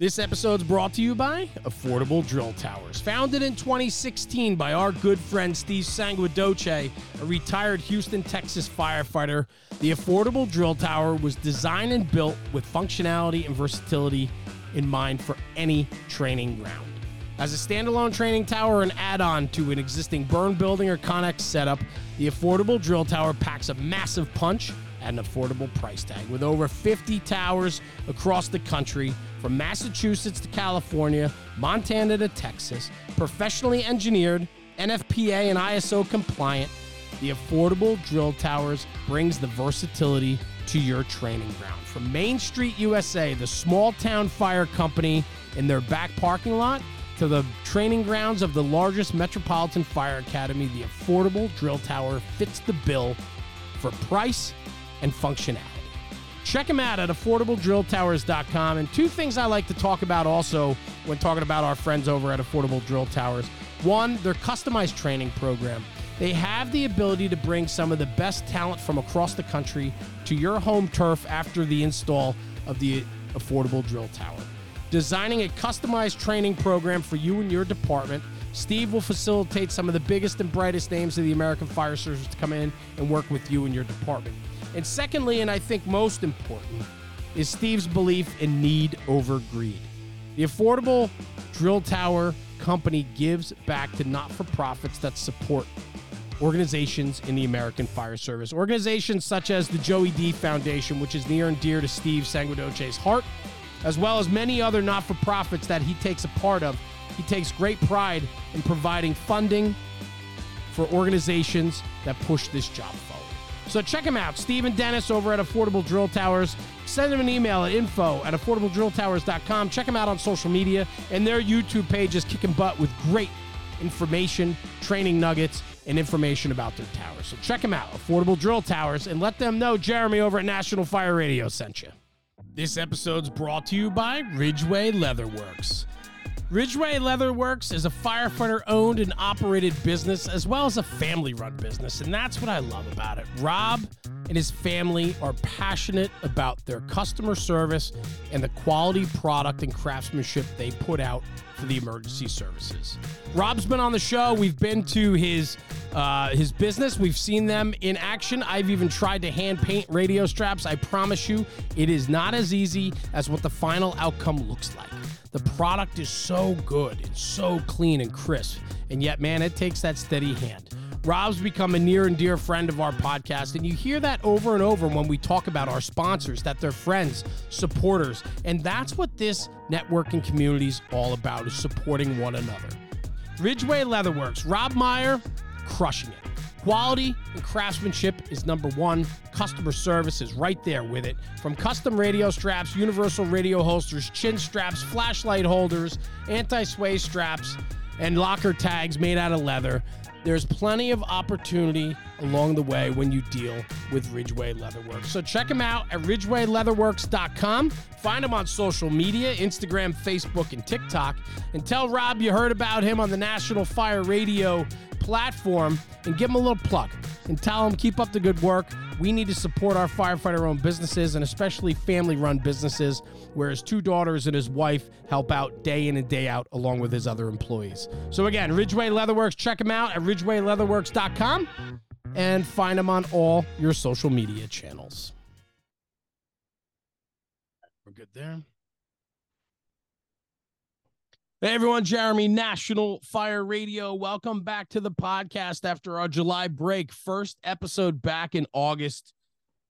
This episode's brought to you by Affordable Drill Towers. Founded in 2016 by our good friend Steve Sanguidoce, a retired Houston, Texas firefighter, the Affordable Drill Tower was designed and built with functionality and versatility in mind for any training ground. As a standalone training tower and add on to an existing burn building or Connex setup, the Affordable Drill Tower packs a massive punch at an affordable price tag. With over 50 towers across the country, from Massachusetts to California, Montana to Texas, professionally engineered, NFPA and ISO compliant, the Affordable Drill Towers brings the versatility to your training ground. From Main Street USA, the small town fire company in their back parking lot, to the training grounds of the largest metropolitan fire academy, the Affordable Drill Tower fits the bill for price and functionality. Check them out at affordabledrilltowers.com. And two things I like to talk about also when talking about our friends over at Affordable Drill Towers. One, their customized training program. They have the ability to bring some of the best talent from across the country to your home turf after the install of the Affordable Drill Tower. Designing a customized training program for you and your department, Steve will facilitate some of the biggest and brightest names of the American Fire Service to come in and work with you and your department. And secondly, and I think most important, is Steve's belief in need over greed. The Affordable Drill Tower Company gives back to not for profits that support organizations in the American Fire Service. Organizations such as the Joey D Foundation, which is near and dear to Steve Sanguidoce's heart, as well as many other not for profits that he takes a part of. He takes great pride in providing funding for organizations that push this job. So check him out, Stephen Dennis over at Affordable Drill Towers. Send him an email at info at affordabledrilltowers.com. Check him out on social media, and their YouTube page is kicking butt with great information, training nuggets, and information about their towers. So check them out, Affordable Drill Towers, and let them know Jeremy over at National Fire Radio sent you. This episode's brought to you by Ridgeway Leatherworks. Ridgeway Leatherworks is a firefighter owned and operated business as well as a family run business, and that's what I love about it. Rob and his family are passionate about their customer service and the quality product and craftsmanship they put out for the emergency services. Rob's been on the show. We've been to his uh, his business. We've seen them in action. I've even tried to hand paint radio straps. I promise you, it is not as easy as what the final outcome looks like. The product is so good and so clean and crisp. And yet, man, it takes that steady hand. Rob's become a near and dear friend of our podcast, and you hear that over and over when we talk about our sponsors, that they're friends, supporters, and that's what this networking community is all about, is supporting one another. Ridgeway Leatherworks, Rob Meyer, crushing it. Quality and craftsmanship is number one. Customer service is right there with it. From custom radio straps, universal radio holsters, chin straps, flashlight holders, anti sway straps, and locker tags made out of leather. There's plenty of opportunity along the way when you deal with Ridgeway Leatherworks. So check them out at ridgewayleatherworks.com. Find them on social media Instagram, Facebook, and TikTok. And tell Rob you heard about him on the National Fire Radio platform and give them a little plug and tell them keep up the good work. We need to support our firefighter owned businesses and especially family run businesses where his two daughters and his wife help out day in and day out along with his other employees. So again, Ridgeway Leatherworks, check him out at ridgewayleatherworks.com and find him on all your social media channels. We're good there. Hey everyone, Jeremy, National Fire Radio. Welcome back to the podcast after our July break. First episode back in August.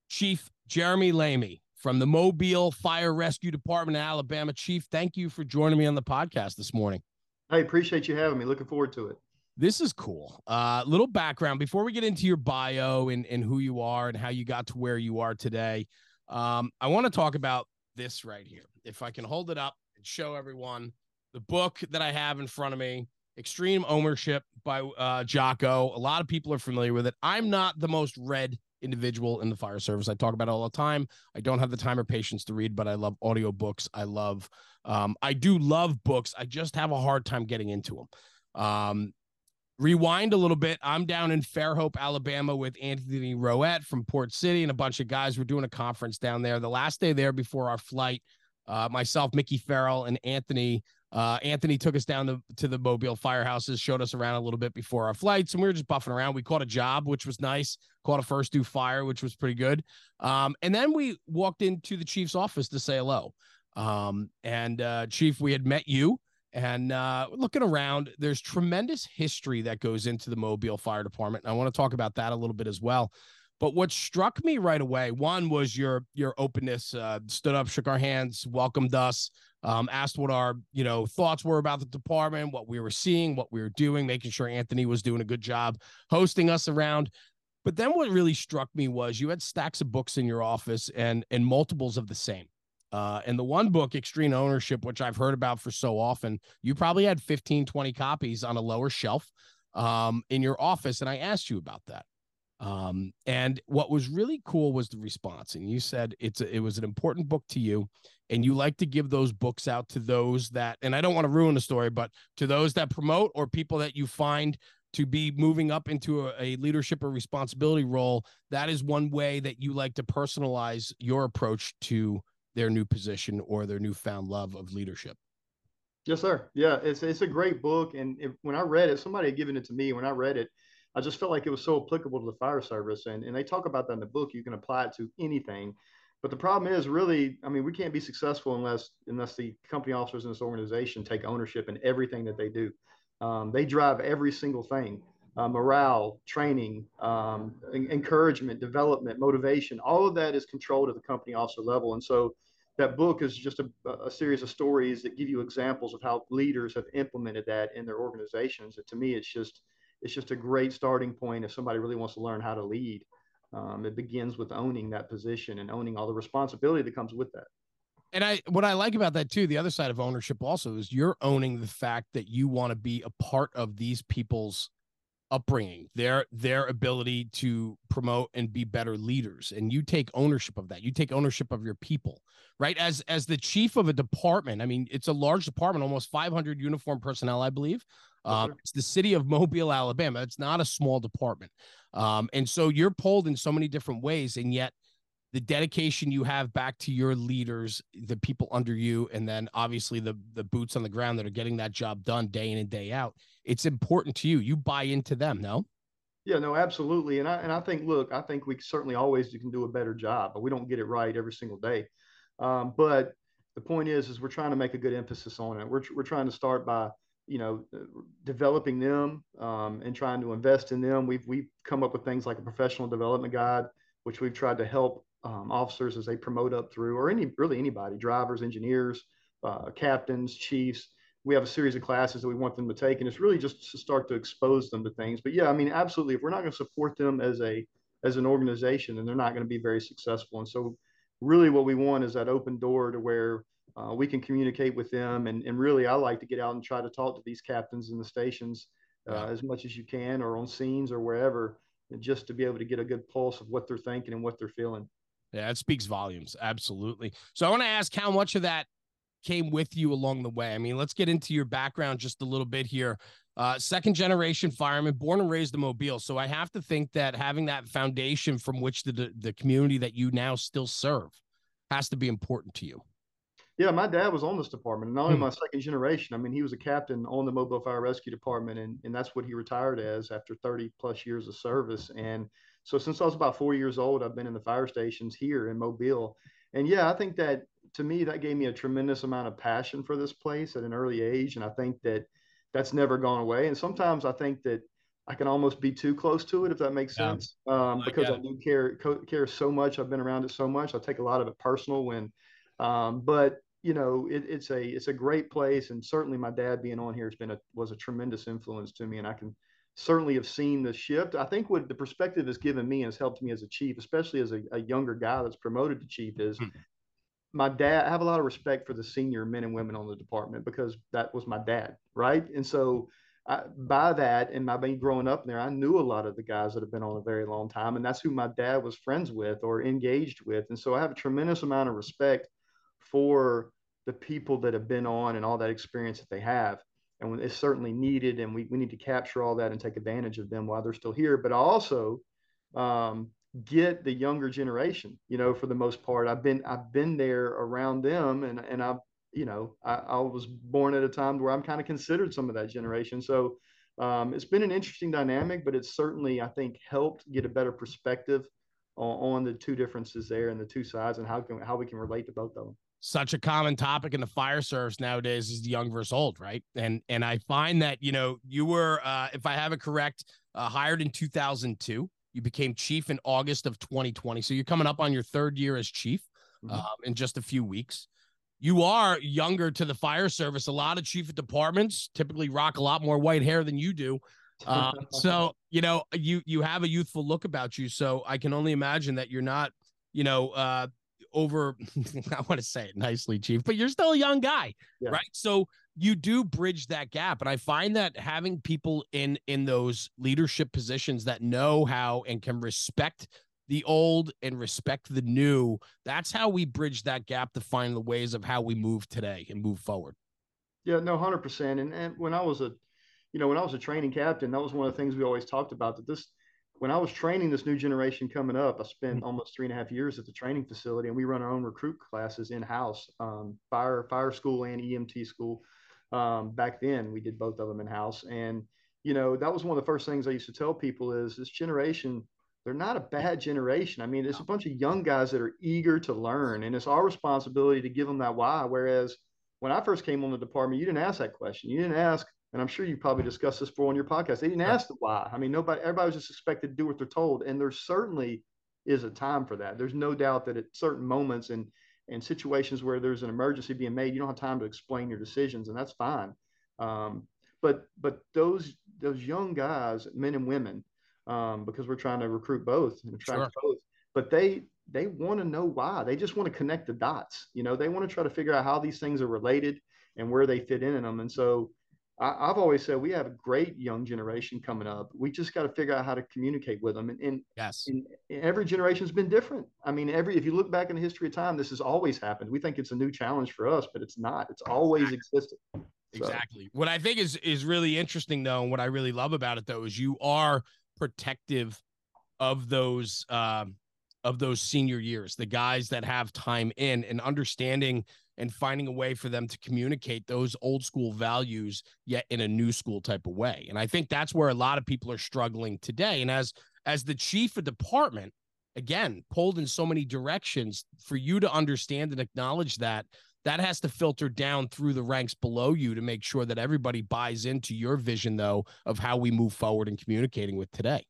Chief Jeremy Lami from the Mobile Fire Rescue Department in Alabama. Chief, thank you for joining me on the podcast this morning. I appreciate you having me. Looking forward to it. This is cool. Uh, little background before we get into your bio and, and who you are and how you got to where you are today. Um, I want to talk about this right here. If I can hold it up and show everyone the book that I have in front of me, Extreme Ownership by uh, Jocko. A lot of people are familiar with it. I'm not the most read individual in the fire service. I talk about it all the time. I don't have the time or patience to read, but I love audiobooks. I love, um, I do love books. I just have a hard time getting into them. Um, rewind a little bit. I'm down in Fairhope, Alabama with Anthony Roette from Port City and a bunch of guys. We're doing a conference down there. The last day there before our flight, uh, myself, Mickey Farrell, and Anthony. Uh, Anthony took us down to, to the Mobile firehouses, showed us around a little bit before our flights, and we were just buffing around. We caught a job, which was nice. Caught a first due fire, which was pretty good. Um, and then we walked into the chief's office to say hello. Um, and uh, Chief, we had met you. And uh, looking around, there's tremendous history that goes into the Mobile Fire Department. And I want to talk about that a little bit as well. But what struck me right away, one was your your openness. Uh, stood up, shook our hands, welcomed us, um, asked what our you know thoughts were about the department, what we were seeing, what we were doing, making sure Anthony was doing a good job hosting us around. But then what really struck me was you had stacks of books in your office and and multiples of the same. Uh, and the one book, Extreme Ownership, which I've heard about for so often, you probably had 15, 20 copies on a lower shelf um, in your office. And I asked you about that. Um, and what was really cool was the response. And you said it's a, it was an important book to you, and you like to give those books out to those that, and I don't want to ruin the story, but to those that promote or people that you find to be moving up into a, a leadership or responsibility role. That is one way that you like to personalize your approach to their new position or their newfound love of leadership. Yes, sir. Yeah, it's it's a great book, and if, when I read it, somebody had given it to me. When I read it, I just felt like it was so applicable to the fire service, and and they talk about that in the book. You can apply it to anything, but the problem is really, I mean, we can't be successful unless unless the company officers in this organization take ownership in everything that they do. Um, they drive every single thing. Uh, morale, training, um, encouragement, development, motivation, all of that is controlled at the company officer level. And so that book is just a, a, series of stories that give you examples of how leaders have implemented that in their organizations. And to me, it's just it's just a great starting point if somebody really wants to learn how to lead. Um, it begins with owning that position and owning all the responsibility that comes with that. And I what I like about that too, the other side of ownership also is you're owning the fact that you want to be a part of these people's upbringing, their their ability to promote and be better leaders, and you take ownership of that. You take ownership of your people, right? As as the chief of a department, I mean, it's a large department, almost 500 uniform personnel, I believe. Um, it's the city of Mobile, Alabama. It's not a small department, um, and so you're pulled in so many different ways, and yet the dedication you have back to your leaders, the people under you, and then obviously the the boots on the ground that are getting that job done day in and day out. It's important to you. You buy into them, no? Yeah, no, absolutely. And I and I think, look, I think we certainly always can do a better job, but we don't get it right every single day. Um, but the point is, is we're trying to make a good emphasis on it. We're we're trying to start by you know developing them um, and trying to invest in them. We've we've come up with things like a professional development guide, which we've tried to help um, officers as they promote up through, or any really anybody, drivers, engineers, uh, captains, chiefs. We have a series of classes that we want them to take, and it's really just to start to expose them to things. But yeah, I mean, absolutely, if we're not going to support them as a as an organization, then they're not going to be very successful. And so, really, what we want is that open door to where uh, we can communicate with them. And, and really, I like to get out and try to talk to these captains in the stations uh, yeah. as much as you can, or on scenes or wherever, just to be able to get a good pulse of what they're thinking and what they're feeling. Yeah, it speaks volumes. Absolutely. So I want to ask how much of that came with you along the way. I mean, let's get into your background just a little bit here. Uh, second generation fireman, born and raised in Mobile. So I have to think that having that foundation from which the the community that you now still serve has to be important to you. Yeah, my dad was on this department, and not only hmm. my second generation. I mean, he was a captain on the Mobile Fire Rescue Department, and and that's what he retired as after 30 plus years of service. And so since I was about four years old, I've been in the fire stations here in Mobile. And yeah, I think that to me, that gave me a tremendous amount of passion for this place at an early age. And I think that that's never gone away. And sometimes I think that I can almost be too close to it, if that makes yeah. sense, um, because I do care care so much. I've been around it so much. I take a lot of it personal when, um, but you know, it, it's a it's a great place, and certainly my dad being on here has been a was a tremendous influence to me, and I can certainly have seen the shift. I think what the perspective has given me has helped me as a chief, especially as a, a younger guy that's promoted to chief, is mm-hmm. my dad. I have a lot of respect for the senior men and women on the department because that was my dad, right? And so I, by that, and by being growing up there, I knew a lot of the guys that have been on a very long time, and that's who my dad was friends with or engaged with. And so I have a tremendous amount of respect for the people that have been on and all that experience that they have and it's certainly needed and we, we need to capture all that and take advantage of them while they're still here but also um, get the younger generation. You know, for the most part, I've been I've been there around them, and and I've you know I, I was born at a time where I'm kind of considered some of that generation. So um, it's been an interesting dynamic, but it's certainly I think helped get a better perspective on, on the two differences there and the two sides and how can how we can relate to both of them such a common topic in the fire service nowadays is the young versus old, right? And and I find that you know you were, uh, if I have it correct, uh, hired in 2002. You became chief in August of 2020, so you're coming up on your third year as chief mm-hmm. um, in just a few weeks. You are younger to the fire service. A lot of chief of departments typically rock a lot more white hair than you do. Uh, so you know you you have a youthful look about you. So I can only imagine that you're not you know uh, over I want to say it nicely, Chief, but you're still a young guy, yeah. right? So you do bridge that gap. And I find that having people in in those leadership positions that know how and can respect the old and respect the new, that's how we bridge that gap to find the ways of how we move today and move forward. Yeah, no, hundred percent. And and when I was a you know, when I was a training captain, that was one of the things we always talked about that this when I was training this new generation coming up, I spent mm-hmm. almost three and a half years at the training facility, and we run our own recruit classes in house, um, fire fire school and EMT school. Um, back then, we did both of them in house, and you know that was one of the first things I used to tell people is this generation. They're not a bad generation. I mean, it's a bunch of young guys that are eager to learn, and it's our responsibility to give them that why. Whereas when I first came on the department, you didn't ask that question. You didn't ask, and I'm sure you probably discussed this before on your podcast. They didn't ask the why. I mean, nobody, everybody was just expected to do what they're told, and there certainly is a time for that. There's no doubt that at certain moments and and situations where there's an emergency being made, you don't have time to explain your decisions, and that's fine. Um, but but those those young guys, men and women, um, because we're trying to recruit both and attract sure. both, but they they want to know why. They just want to connect the dots. You know, they want to try to figure out how these things are related and where they fit in in them. And so I, have always said we have a great young generation coming up. We just got to figure out how to communicate with them. And, and yes, and every generation has been different. I mean, every if you look back in the history of time, this has always happened. We think it's a new challenge for us, but it's not. It's always existed. So. Exactly. What I think is is really interesting though, and what I really love about it though, is you are protective of those um, of those senior years, the guys that have time in and understanding and finding a way for them to communicate those old school values yet in a new school type of way. And I think that's where a lot of people are struggling today. And as as the chief of department, again, pulled in so many directions for you to understand and acknowledge that that has to filter down through the ranks below you to make sure that everybody buys into your vision though of how we move forward and communicating with today.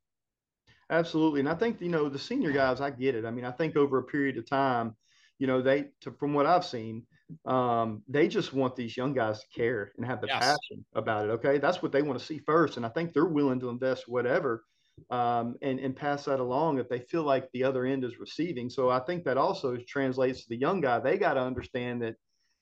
Absolutely. And I think, you know, the senior guys, I get it. I mean, I think over a period of time, you know, they, to, from what I've seen, um, they just want these young guys to care and have the yes. passion about it. Okay. That's what they want to see first. And I think they're willing to invest whatever um, and, and pass that along if they feel like the other end is receiving. So I think that also translates to the young guy. They got to understand that,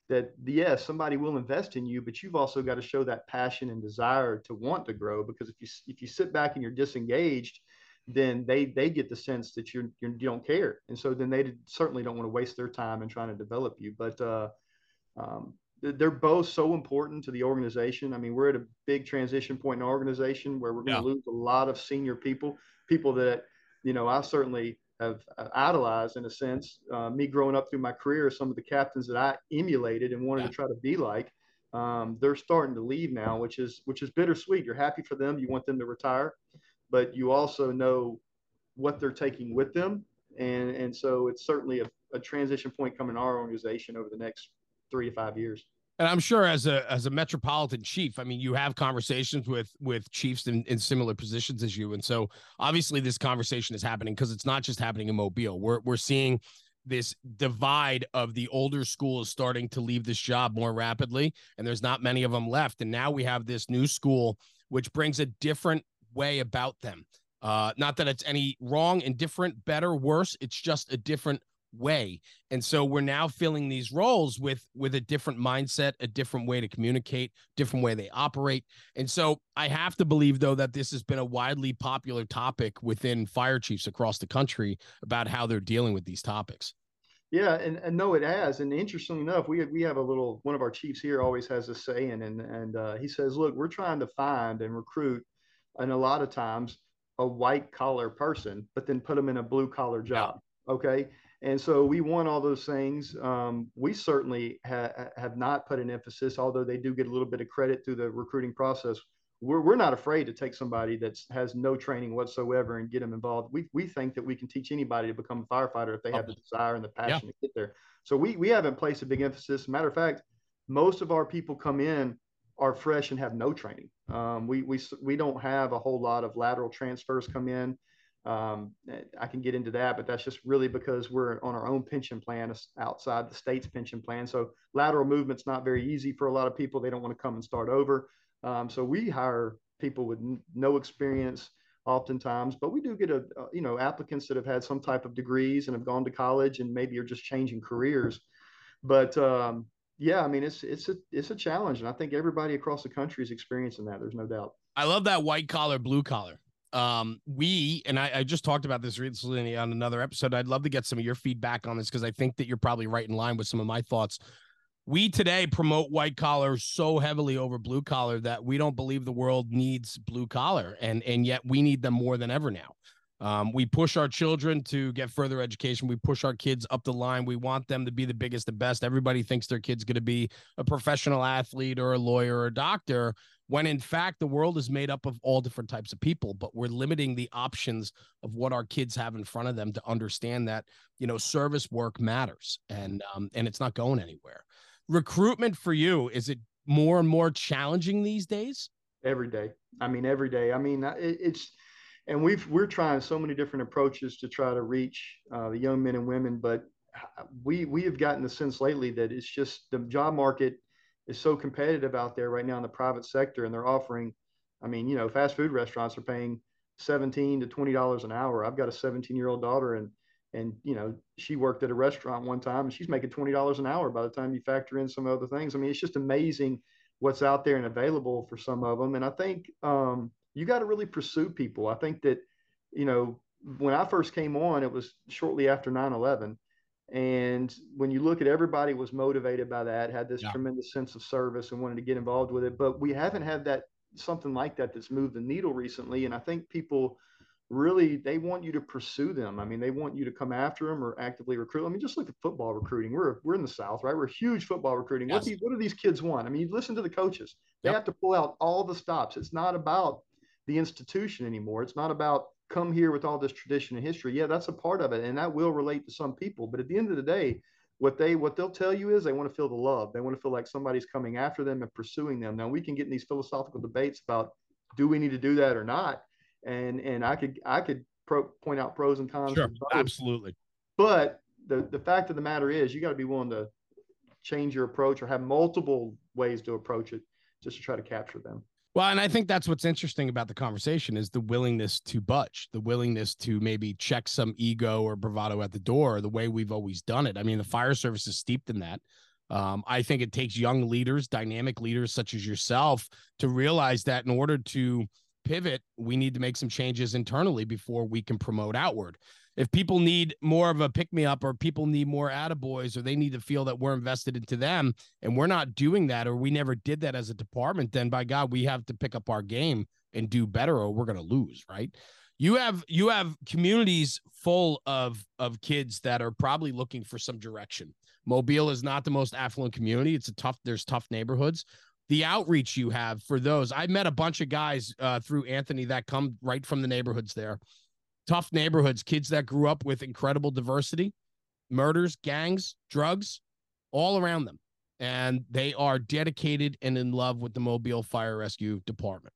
that yes, somebody will invest in you, but you've also got to show that passion and desire to want to grow. Because if you, if you sit back and you're disengaged, then they they get the sense that you're, you're you do not care, and so then they certainly don't want to waste their time in trying to develop you. But uh, um, they're both so important to the organization. I mean, we're at a big transition point in our organization where we're going to yeah. lose a lot of senior people, people that you know I certainly have idolized in a sense. Uh, me growing up through my career, some of the captains that I emulated and wanted yeah. to try to be like, um, they're starting to leave now, which is which is bittersweet. You're happy for them. You want them to retire, but you also know what they're taking with them. And, and so it's certainly a, a transition point coming in our organization over the next three to five years. And I'm sure as a as a metropolitan chief, I mean, you have conversations with with chiefs in, in similar positions as you. And so obviously this conversation is happening because it's not just happening in Mobile. We're we're seeing this divide of the older school is starting to leave this job more rapidly, and there's not many of them left. And now we have this new school, which brings a different way about them. Uh, not that it's any wrong, indifferent, better, worse. It's just a different way. And so we're now filling these roles with with a different mindset, a different way to communicate, different way they operate. And so I have to believe though that this has been a widely popular topic within fire chiefs across the country about how they're dealing with these topics. Yeah, and, and no, it has. And interestingly enough, we we have a little one of our chiefs here always has a saying, and and uh, he says, "Look, we're trying to find and recruit and a lot of times a white collar person, but then put them in a blue collar job. Yeah. Okay. And so we want all those things. Um, we certainly ha- have not put an emphasis, although they do get a little bit of credit through the recruiting process. We're, we're not afraid to take somebody that has no training whatsoever and get them involved. We, we think that we can teach anybody to become a firefighter if they have the desire and the passion yeah. to get there. So we, we haven't placed a big emphasis. Matter of fact, most of our people come in are fresh and have no training. Um, we, we, we don't have a whole lot of lateral transfers come in. Um, I can get into that, but that's just really because we're on our own pension plan outside the state's pension plan. So lateral movement's not very easy for a lot of people. They don't want to come and start over. Um, so we hire people with no experience oftentimes, but we do get a, a, you know applicants that have had some type of degrees and have gone to college and maybe are just changing careers. But um, yeah, I mean it's it's a it's a challenge, and I think everybody across the country is experiencing that. There's no doubt. I love that white collar, blue collar um we and I, I, just talked about this recently on another episode i'd love to get some of your feedback on this because i think that you're probably right in line with some of my thoughts we today promote white collar so heavily over blue collar that we don't believe the world needs blue collar and and yet we need them more than ever now um, we push our children to get further education. We push our kids up the line. We want them to be the biggest, the best. Everybody thinks their kid's going to be a professional athlete or a lawyer or a doctor when in fact the world is made up of all different types of people but we're limiting the options of what our kids have in front of them to understand that you know service work matters and um, and it's not going anywhere recruitment for you is it more and more challenging these days every day i mean every day i mean it, it's and we've we're trying so many different approaches to try to reach uh, the young men and women but we we have gotten the sense lately that it's just the job market is so competitive out there right now in the private sector, and they're offering, I mean, you know, fast food restaurants are paying 17 to 20 dollars an hour. I've got a 17 year old daughter, and and you know, she worked at a restaurant one time, and she's making 20 dollars an hour by the time you factor in some other things. I mean, it's just amazing what's out there and available for some of them. And I think um, you got to really pursue people. I think that, you know, when I first came on, it was shortly after 9 11 and when you look at everybody was motivated by that, had this yeah. tremendous sense of service and wanted to get involved with it. But we haven't had that something like that that's moved the needle recently. And I think people really they want you to pursue them. I mean, they want you to come after them or actively recruit. I mean, just look at football recruiting. We're we're in the South, right? We're huge football recruiting. Yes. What, do, what do these kids want? I mean, you listen to the coaches. They yep. have to pull out all the stops. It's not about the institution anymore. It's not about come here with all this tradition and history. Yeah, that's a part of it, and that will relate to some people. But at the end of the day, what they what they'll tell you is they want to feel the love. They want to feel like somebody's coming after them and pursuing them. Now we can get in these philosophical debates about do we need to do that or not, and and I could I could pro, point out pros and cons. Sure, absolutely. But the the fact of the matter is, you got to be willing to change your approach or have multiple ways to approach it just to try to capture them. Well, and I think that's what's interesting about the conversation is the willingness to budge, the willingness to maybe check some ego or bravado at the door, the way we've always done it. I mean, the fire service is steeped in that. Um, I think it takes young leaders, dynamic leaders such as yourself, to realize that in order to pivot, we need to make some changes internally before we can promote outward if people need more of a pick me up or people need more attaboys or they need to feel that we're invested into them and we're not doing that or we never did that as a department, then by God, we have to pick up our game and do better or we're going to lose, right? You have you have communities full of of kids that are probably looking for some direction. Mobile is not the most affluent community. It's a tough there's tough neighborhoods the outreach you have for those. I met a bunch of guys uh, through Anthony that come right from the neighborhoods there tough neighborhoods, kids that grew up with incredible diversity, murders, gangs, drugs, all around them. And they are dedicated and in love with the Mobile Fire Rescue Department.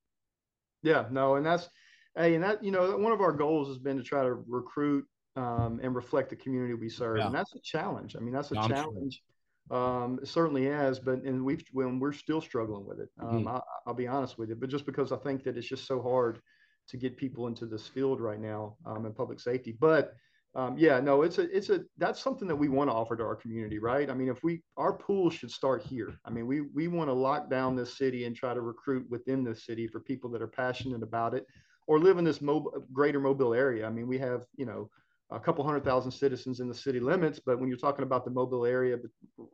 Yeah, no, and that's, hey, and that, you know, one of our goals has been to try to recruit um, and reflect the community we serve. Yeah. And that's a challenge. I mean, that's a challenge. Um, it certainly has, but and we've when we're still struggling with it. Um, mm-hmm. I, will be honest with you, but just because I think that it's just so hard to get people into this field right now um, in public safety. But um, yeah, no, it's a it's a that's something that we want to offer to our community, right? I mean, if we our pool should start here. I mean, we we want to lock down this city and try to recruit within this city for people that are passionate about it or live in this mobile, greater mobile area. I mean, we have you know a couple hundred thousand citizens in the city limits, but when you're talking about the mobile area,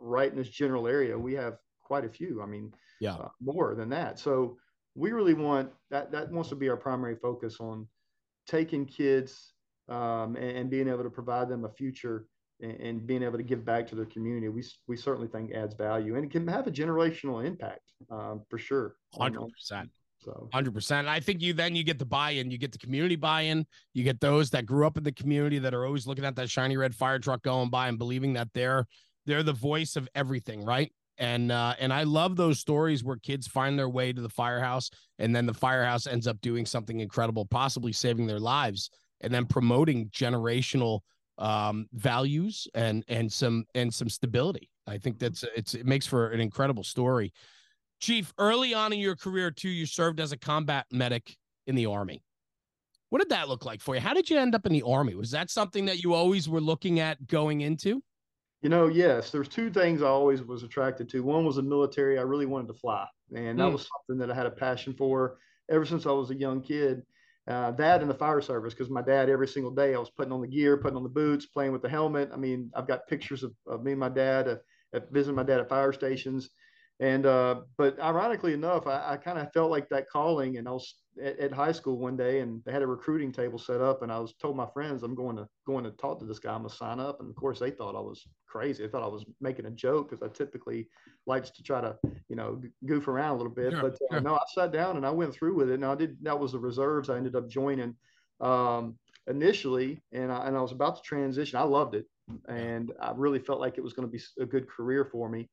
right in this general area, we have quite a few. I mean, yeah, uh, more than that. So we really want that that wants to be our primary focus on taking kids um, and, and, being able to provide them a future and, and, being able to give back to their community, we we certainly think adds value and it can have a generational impact um, for sure. Hundred percent. So hundred percent. I think you then you get the buy-in, you get the community buy-in, you get those that grew up in the community that are always looking at that shiny red fire truck going by and believing that they're they're the voice of everything, right? And uh, and I love those stories where kids find their way to the firehouse, and then the firehouse ends up doing something incredible, possibly saving their lives, and then promoting generational um, values and and some and some stability. I think that's it's it makes for an incredible story. Chief, early on in your career, too, you served as a combat medic in the Army. What did that look like for you? How did you end up in the Army? Was that something that you always were looking at going into? You know, yes, there's two things I always was attracted to. One was the military. I really wanted to fly, and that mm. was something that I had a passion for ever since I was a young kid. Uh, that and the fire service, because my dad every single day I was putting on the gear, putting on the boots, playing with the helmet. I mean, I've got pictures of, of me and my dad uh, at visiting my dad at fire stations. And uh, but ironically enough, I, I kind of felt like that calling, and I was at, at, high school one day, and they had a recruiting table set up, and I was told my friends I'm going to going to talk to this guy. I'm gonna sign up, and of course they thought I was crazy. They thought I was making a joke because I typically likes to try to you know goof around a little bit. Sure, but uh, sure. no, I sat down and I went through with it. and I did that was the reserves. I ended up joining um, initially, and I, and I was about to transition. I loved it, and I really felt like it was going to be a good career for me.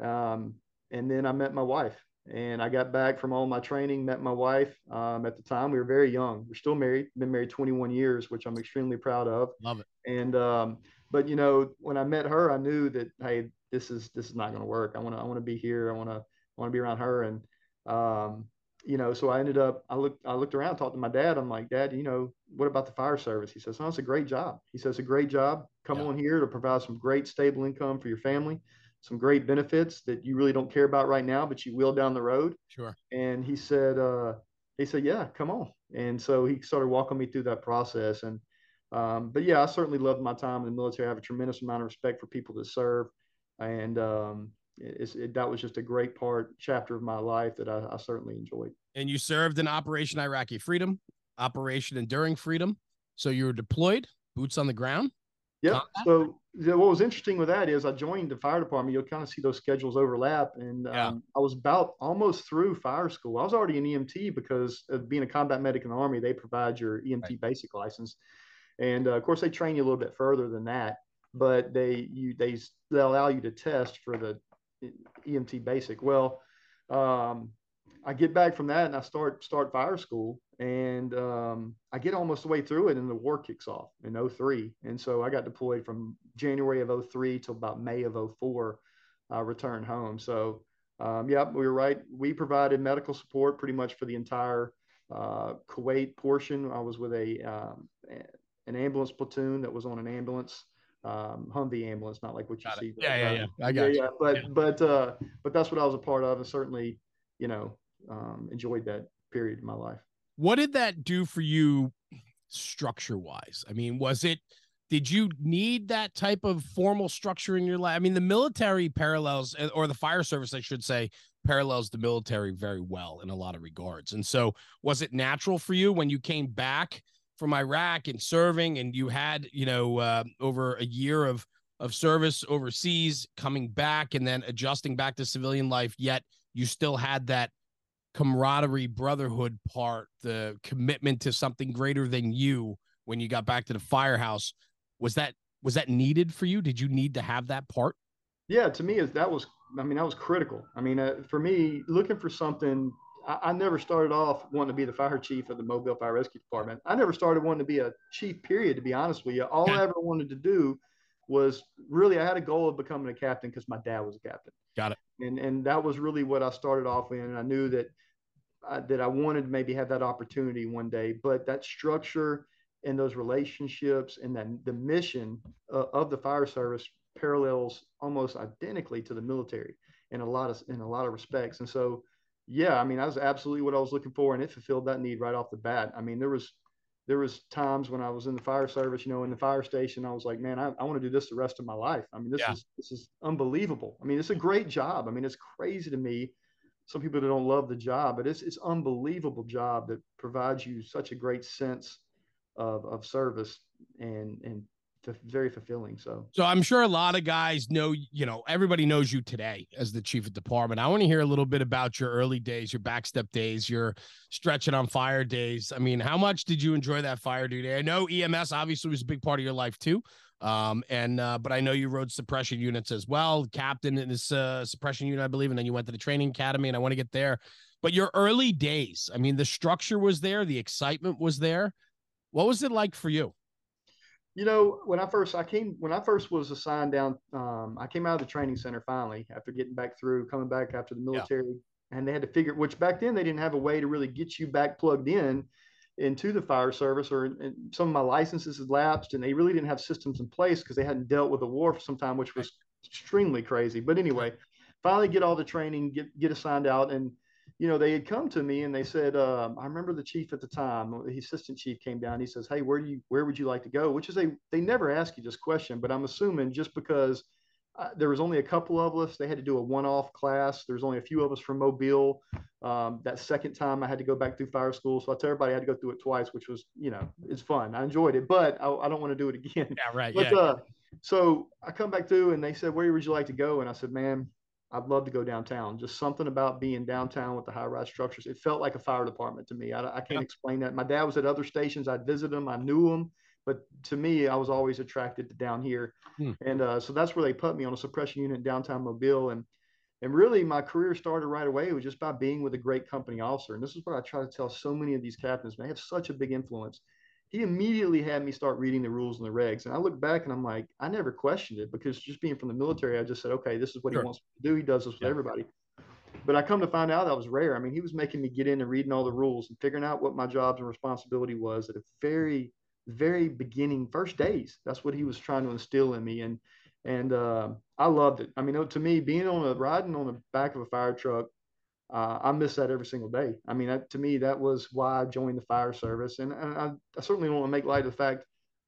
Um, and then I met my wife. And I got back from all my training, met my wife. Um, at the time, we were very young. We're still married, been married 21 years, which I'm extremely proud of. Love it. And um, but you know, when I met her, I knew that hey, this is this is not going to work. I want to I want to be here. I want to want to be around her. And um, you know, so I ended up I looked I looked around, talked to my dad. I'm like, Dad, you know, what about the fire service? He says, No, it's a great job. He says, a great job. Come yeah. on here to provide some great stable income for your family some great benefits that you really don't care about right now, but you will down the road. Sure. And he said, uh, he said, yeah, come on. And so he started walking me through that process. And, um, but yeah, I certainly loved my time in the military. I have a tremendous amount of respect for people that serve. And um, it, that was just a great part, chapter of my life that I, I certainly enjoyed. And you served in Operation Iraqi Freedom, Operation Enduring Freedom. So you were deployed, boots on the ground. Yeah. So what was interesting with that is I joined the fire department. You'll kind of see those schedules overlap, and yeah. um, I was about almost through fire school. I was already an EMT because of being a combat medic in the army. They provide your EMT right. basic license, and uh, of course they train you a little bit further than that. But they you they they allow you to test for the EMT basic. Well, um, I get back from that and I start start fire school and um, I get almost the way through it and the war kicks off in 03. And so I got deployed from January of 03 till about May of 04. I returned home. So um, yeah, we were right. We provided medical support pretty much for the entire uh, Kuwait portion. I was with a um, an ambulance platoon that was on an ambulance um, Humvee ambulance, not like what you got see. Yeah, yeah, yeah. I got yeah, yeah. But yeah. but uh, but that's what I was a part of, and certainly, you know, um, enjoyed that period in my life. What did that do for you structure wise? I mean, was it did you need that type of formal structure in your life? I mean, the military parallels eh, or the fire service, I should say, parallels the military very well in a lot of regards. And so, was it natural for you when you came back from Iraq and serving, and you had, you know, uh, over a year of of service overseas, coming back and then adjusting back to civilian life, yet you still had that camaraderie, brotherhood part, the commitment to something greater than you when you got back to the firehouse. Was that was that needed for you? Did you need to have that part? Yeah, to me, is that was I mean that was critical. I mean, uh, for me, looking for something. I, never started off wanting to be the fire chief of the Mobile Fire Rescue Department. I never started wanting to be a chief. Period. To be honest with you, all. I ever wanted to do was really I had a goal of becoming a captain because my dad was a captain. Got it. And and that was really what I started off in. And I knew that uh, that I wanted to maybe have that opportunity one day. But that structure and those relationships and then the mission uh, of the fire service parallels almost identically to the military in a lot of in a lot of respects. And so, yeah, I mean, that was absolutely what I was looking for, and it fulfilled that need right off the bat. I mean, there was there was times when I was in the fire service, you know, in the fire station, I was like, man, I, I want to do this the rest of my life. I mean, this yeah. is this is unbelievable. I mean, it's a great job. I mean, it's crazy to me some people that don't love the job, but it's it's unbelievable job that provides you such a great sense of, of service and and very fulfilling. So, so I'm sure a lot of guys know, you know, everybody knows you today as the chief of department. I want to hear a little bit about your early days, your backstep days, your stretching on fire days. I mean, how much did you enjoy that fire duty? I know EMS obviously was a big part of your life too. Um, and, uh, but I know you rode suppression units as well, captain in this, uh, suppression unit, I believe. And then you went to the training academy and I want to get there, but your early days, I mean, the structure was there, the excitement was there. What was it like for you? you know, when I first I came when I first was assigned down, um, I came out of the training center finally after getting back through, coming back after the military, yeah. and they had to figure which back then they didn't have a way to really get you back plugged in into the fire service or some of my licenses had lapsed and they really didn't have systems in place because they hadn't dealt with the war for some time which was extremely crazy but anyway finally get all the training get get assigned out and you know, they had come to me and they said, uh, I remember the chief at the time, the assistant chief came down. He says, Hey, where do you, where would you like to go? Which is a, they never ask you this question, but I'm assuming just because uh, there was only a couple of us, they had to do a one-off class. There's only a few of us from Mobile. Um, that second time I had to go back through fire school. So I tell everybody I had to go through it twice, which was, you know, it's fun. I enjoyed it, but I, I don't want to do it again. Yeah. Right. But, yeah. Uh, so I come back through and they said, where would you like to go? And I said, man, I'd love to go downtown. Just something about being downtown with the high rise structures. It felt like a fire department to me. I, I can't yeah. explain that. My dad was at other stations. I'd visit them. I knew them. But to me, I was always attracted to down here. Hmm. And uh, so that's where they put me on a suppression unit in downtown Mobile. And and really, my career started right away. It was just by being with a great company officer. And this is what I try to tell so many of these captains. They have such a big influence he immediately had me start reading the rules and the regs. And I look back and I'm like, I never questioned it because just being from the military, I just said, okay, this is what sure. he wants me to do. He does this with yeah. everybody. But I come to find out that was rare. I mean, he was making me get in and reading all the rules and figuring out what my jobs and responsibility was at a very, very beginning first days. That's what he was trying to instill in me. And and uh, I loved it. I mean, to me, being on a riding on the back of a fire truck uh, I miss that every single day. I mean, that, to me, that was why I joined the fire service. And, and I, I, certainly don't want to make light of the fact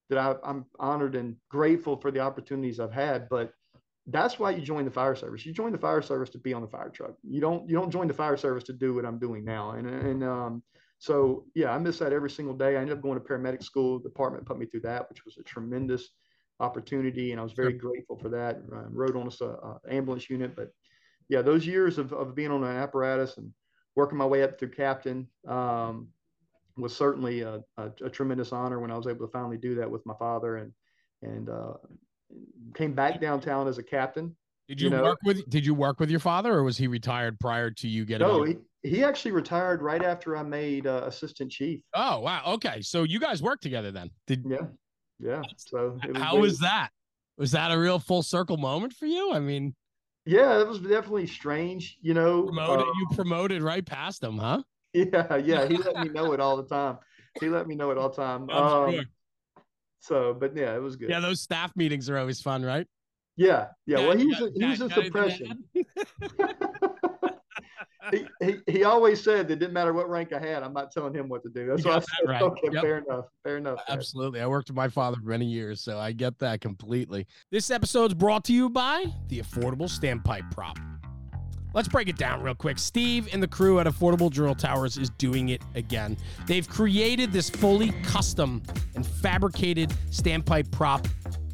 that I, I'm honored and grateful for the opportunities I've had. But that's why you join the fire service. You join the fire service to be on the fire truck. You don't you don't join the fire service to do what I'm doing now. And and um, so yeah, I miss that every single day. I ended up going to paramedic school. The department put me through that, which was a tremendous opportunity, and I was very grateful for that. I rode on a uh, ambulance unit, but yeah, those years of, of being on an apparatus and working my way up through captain um, was certainly a, a, a, tremendous honor when I was able to finally do that with my father and and uh, came back downtown as a captain. Did you, you know? work with Did you work with your father, or was he retired prior to you getting? No, he, he actually retired right after I made uh, assistant chief. Oh wow, okay, so you guys worked together then? Did yeah, yeah. So was how was that? Was that a real full circle moment for you? I mean, yeah, it was definitely strange. You know, promoted, uh, you promoted right past him, huh? Yeah, yeah. He let me know it all the time. He let me know it all the time. Um, so, but yeah, it was good. Yeah, those staff meetings are always fun, right? Yeah, yeah. yeah well, he was he was in suppression. he, he, he always said that it didn't matter what rank I had. I'm not telling him what to do. That's why I said, right. okay, yep. fair enough. Fair enough. Absolutely. I worked with my father for many years, so I get that completely. This episode's brought to you by the Affordable Standpipe Prop. Let's break it down real quick. Steve and the crew at Affordable Drill Towers is doing it again. They've created this fully custom and fabricated standpipe prop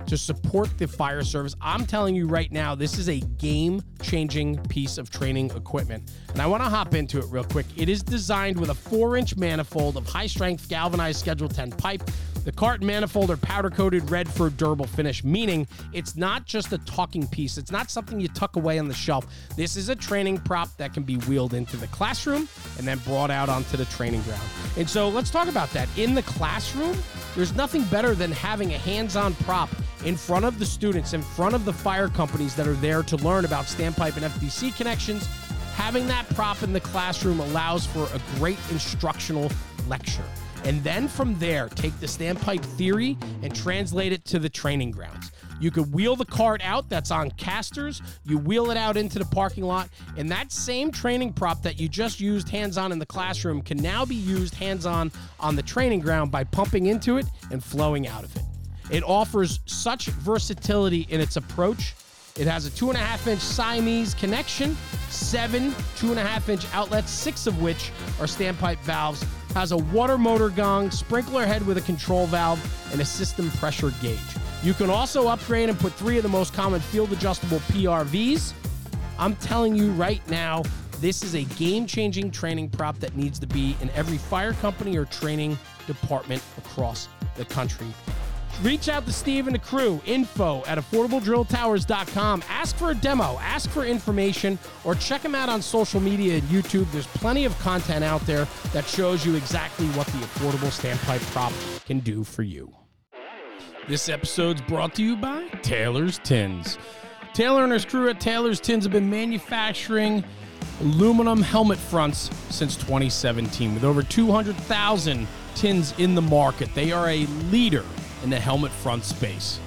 to support the fire service. I'm telling you right now, this is a game changing piece of training equipment. And I want to hop into it real quick. It is designed with a four inch manifold of high strength galvanized Schedule 10 pipe. The cart manifold are powder coated red for a durable finish, meaning it's not just a talking piece. It's not something you tuck away on the shelf. This is a training prop that can be wheeled into the classroom and then brought out onto the training ground. And so let's talk about that. In the classroom, there's nothing better than having a hands on prop in front of the students, in front of the fire companies that are there to learn about standpipe and FDC connections. Having that prop in the classroom allows for a great instructional lecture. And then from there, take the standpipe theory and translate it to the training grounds. You could wheel the cart out that's on casters, you wheel it out into the parking lot, and that same training prop that you just used hands on in the classroom can now be used hands on on the training ground by pumping into it and flowing out of it. It offers such versatility in its approach It has a two and a half inch Siamese connection, seven two and a half inch outlets, six of which are standpipe valves, has a water motor gong, sprinkler head with a control valve, and a system pressure gauge. You can also upgrade and put three of the most common field adjustable PRVs. I'm telling you right now, this is a game changing training prop that needs to be in every fire company or training department across the country. Reach out to Steve and the crew, info at affordabledrilltowers.com. Ask for a demo, ask for information, or check them out on social media and YouTube. There's plenty of content out there that shows you exactly what the affordable standpipe prop can do for you. This episode's brought to you by Taylor's Tins. Taylor and his crew at Taylor's Tins have been manufacturing aluminum helmet fronts since 2017 with over 200,000 tins in the market. They are a leader in the helmet front space.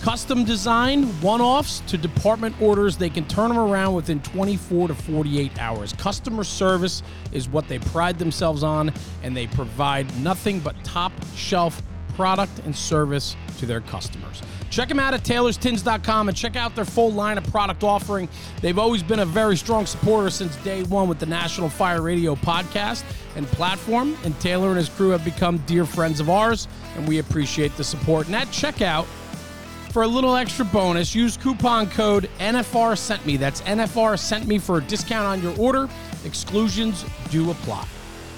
Custom design, one offs to department orders, they can turn them around within 24 to 48 hours. Customer service is what they pride themselves on, and they provide nothing but top shelf product and service to their customers. Check them out at taylorstins.com and check out their full line of product offering. They've always been a very strong supporter since day one with the National Fire Radio podcast and platform, and Taylor and his crew have become dear friends of ours, and we appreciate the support. And at checkout, for a little extra bonus, use coupon code NFR sent me. That's NFR sent me for a discount on your order. Exclusions do apply.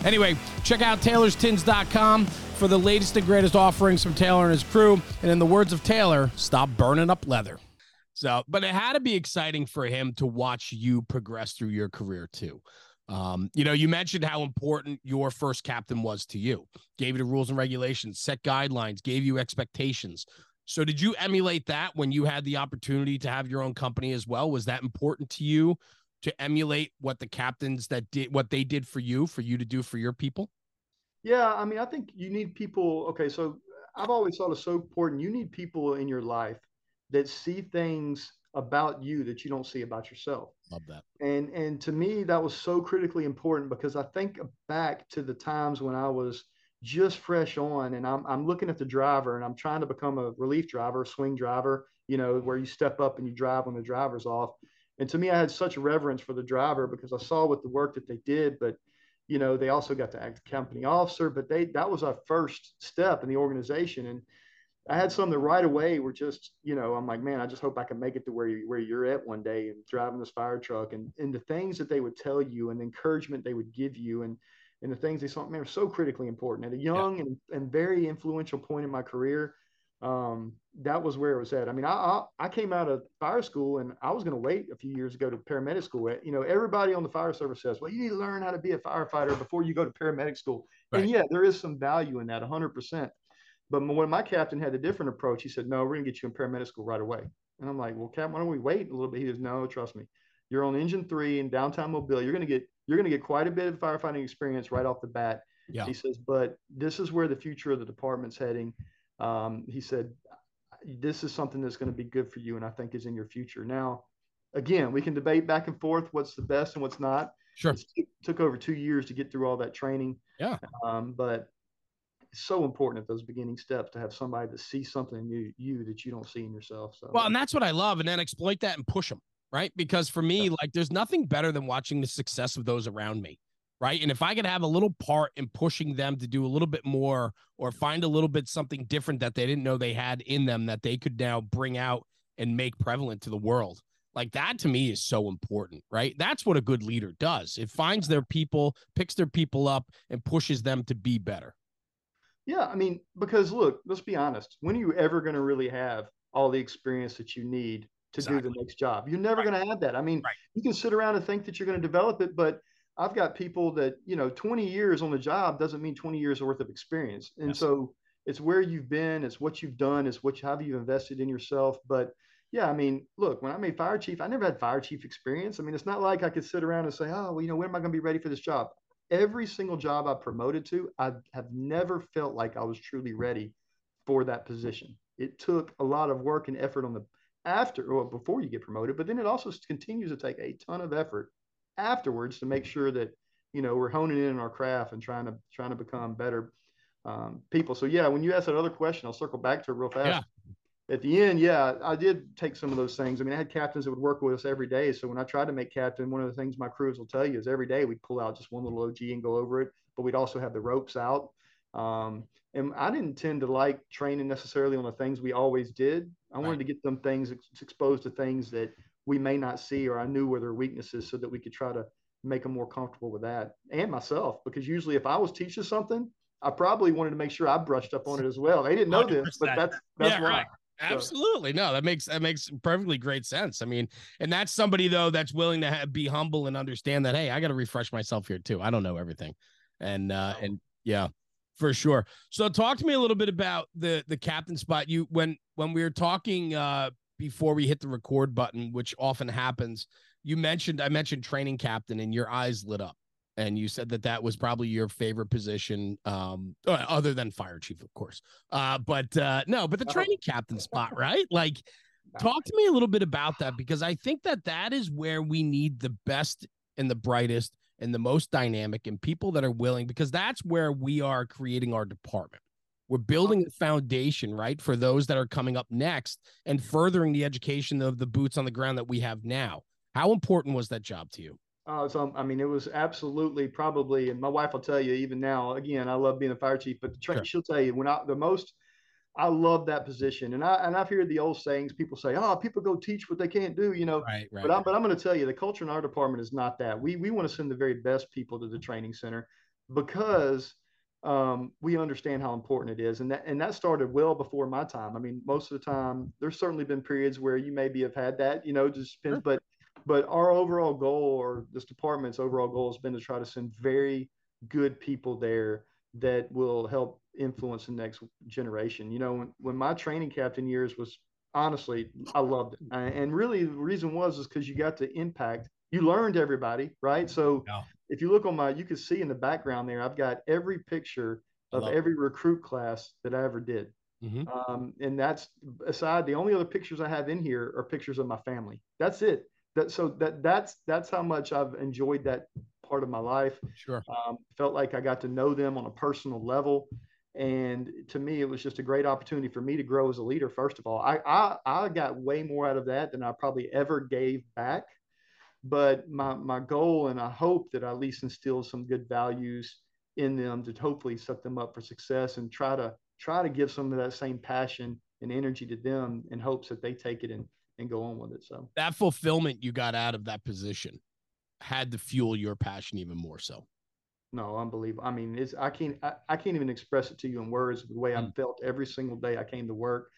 Anyway, check out taylorstins.com for the latest and greatest offerings from Taylor and his crew. And in the words of Taylor, stop burning up leather. So, but it had to be exciting for him to watch you progress through your career too. Um, you know, you mentioned how important your first captain was to you, gave you the rules and regulations, set guidelines, gave you expectations. So, did you emulate that when you had the opportunity to have your own company as well? Was that important to you to emulate what the captains that did what they did for you, for you to do for your people? Yeah, I mean, I think you need people. Okay, so I've always thought it's so important. You need people in your life that see things about you that you don't see about yourself. Love that. And and to me, that was so critically important because I think back to the times when I was just fresh on and I'm I'm looking at the driver and I'm trying to become a relief driver, swing driver, you know, where you step up and you drive when the driver's off. And to me, I had such reverence for the driver because I saw what the work that they did, but you know, they also got to act company officer, but they that was our first step in the organization. And I had some that right away were just, you know, I'm like, man, I just hope I can make it to where you where you're at one day and driving this fire truck and and the things that they would tell you and the encouragement they would give you and and the things they saw, man, are so critically important. At a young yeah. and, and very influential point in my career, um, that was where it was at. I mean, I, I, I came out of fire school and I was going to wait a few years to go to paramedic school. You know, everybody on the fire service says, well, you need to learn how to be a firefighter before you go to paramedic school. Right. And yeah, there is some value in that 100%. But when my captain had a different approach, he said, no, we're going to get you in paramedic school right away. And I'm like, well, Captain, why don't we wait a little bit? He says, no, trust me. You're on engine three in downtown Mobile. You're going to get, you're going to get quite a bit of firefighting experience right off the bat. Yeah. He says, but this is where the future of the department's heading. Um, he said, this is something that's going to be good for you and I think is in your future. Now, again, we can debate back and forth what's the best and what's not. Sure. It took over two years to get through all that training. Yeah. Um, but it's so important at those beginning steps to have somebody to see something in you, you that you don't see in yourself. So well, and that's what I love, and then exploit that and push them right because for me, like, there's nothing better than watching the success of those around me right? And if I could have a little part in pushing them to do a little bit more or find a little bit something different that they didn't know they had in them that they could now bring out and make prevalent to the world. Like that to me is so important, right? That's what a good leader does. It finds their people, picks their people up, and pushes them to be better. Yeah, I mean, because look, let's be honest. When are you ever going to really have all the experience that you need to exactly. do the next job? You're never right. going to have that. I mean, right. you can sit around and think that you're going to develop it, but I've got people that, you know, 20 years on the job doesn't mean 20 years worth of experience. And yes. so it's where you've been, it's what you've done, it's what how you invested in yourself. But yeah, I mean, look, when I made fire chief, I never had fire chief experience. I mean, it's not like I could sit around and say, oh, well, you know, when am I going to be ready for this job? Every single job I promoted to, I have never felt like I was truly ready for that position. It took a lot of work and effort on the after or before you get promoted, but then it also continues to take a ton of effort afterwards to make sure that you know we're honing in on our craft and trying to trying to become better um, people. So yeah, when you ask that other question, I'll circle back to it real fast. Yeah. at the end, yeah, I did take some of those things. I mean, I had captains that would work with us every day. So when I tried to make captain, one of the things my crews will tell you is every day we'd pull out just one little OG and go over it, but we'd also have the ropes out. Um, and I didn't tend to like training necessarily on the things we always did. I wanted right. to get them things exposed to things that we may not see or I knew were their weaknesses so that we could try to make them more comfortable with that and myself. Because usually if I was teaching something, I probably wanted to make sure I brushed up on it as well. They didn't know 100%. this, but that's that's yeah, why. Right. Absolutely. No, that makes that makes perfectly great sense. I mean, and that's somebody though that's willing to have, be humble and understand that hey, I got to refresh myself here too. I don't know everything. And uh and yeah, for sure. So talk to me a little bit about the the captain spot. You when when we were talking uh before we hit the record button, which often happens, you mentioned I mentioned training captain and your eyes lit up. And you said that that was probably your favorite position um uh, other than fire chief of course. Uh but uh no but the training captain spot right? Like talk to me a little bit about that because i think that that is where we need the best and the brightest and the most dynamic and people that are willing because that's where we are creating our department we're building a foundation right for those that are coming up next and furthering the education of the boots on the ground that we have now how important was that job to you uh, so I mean, it was absolutely probably, and my wife will tell you even now. Again, I love being a fire chief, but the tra- sure. she'll tell you when I the most I love that position, and I and I've heard the old sayings. People say, "Oh, people go teach what they can't do," you know. Right, right. But I'm but I'm going to tell you, the culture in our department is not that. We we want to send the very best people to the training center because um, we understand how important it is, and that and that started well before my time. I mean, most of the time, there's certainly been periods where you maybe have had that, you know, just depends. But but our overall goal, or this department's overall goal, has been to try to send very good people there that will help influence the next generation. You know, when, when my training captain years was honestly, I loved it. And really, the reason was is because you got to impact. You learned everybody, right? So yeah. If you look on my, you can see in the background there, I've got every picture of every it. recruit class that I ever did. Mm-hmm. Um, and that's aside. The only other pictures I have in here are pictures of my family. That's it that so that that's that's how much I've enjoyed that part of my life. Sure. Um, felt like I got to know them on a personal level. And to me, it was just a great opportunity for me to grow as a leader. First of all, I, I, I got way more out of that than I probably ever gave back. But my, my goal, and I hope that I at least instill some good values in them to hopefully set them up for success and try to try to give some of that same passion and energy to them in hopes that they take it and and go on with it. So that fulfillment you got out of that position had to fuel your passion even more so. No, unbelievable. I mean, it's I can't I, I can't even express it to you in words the way mm. I felt every single day I came to work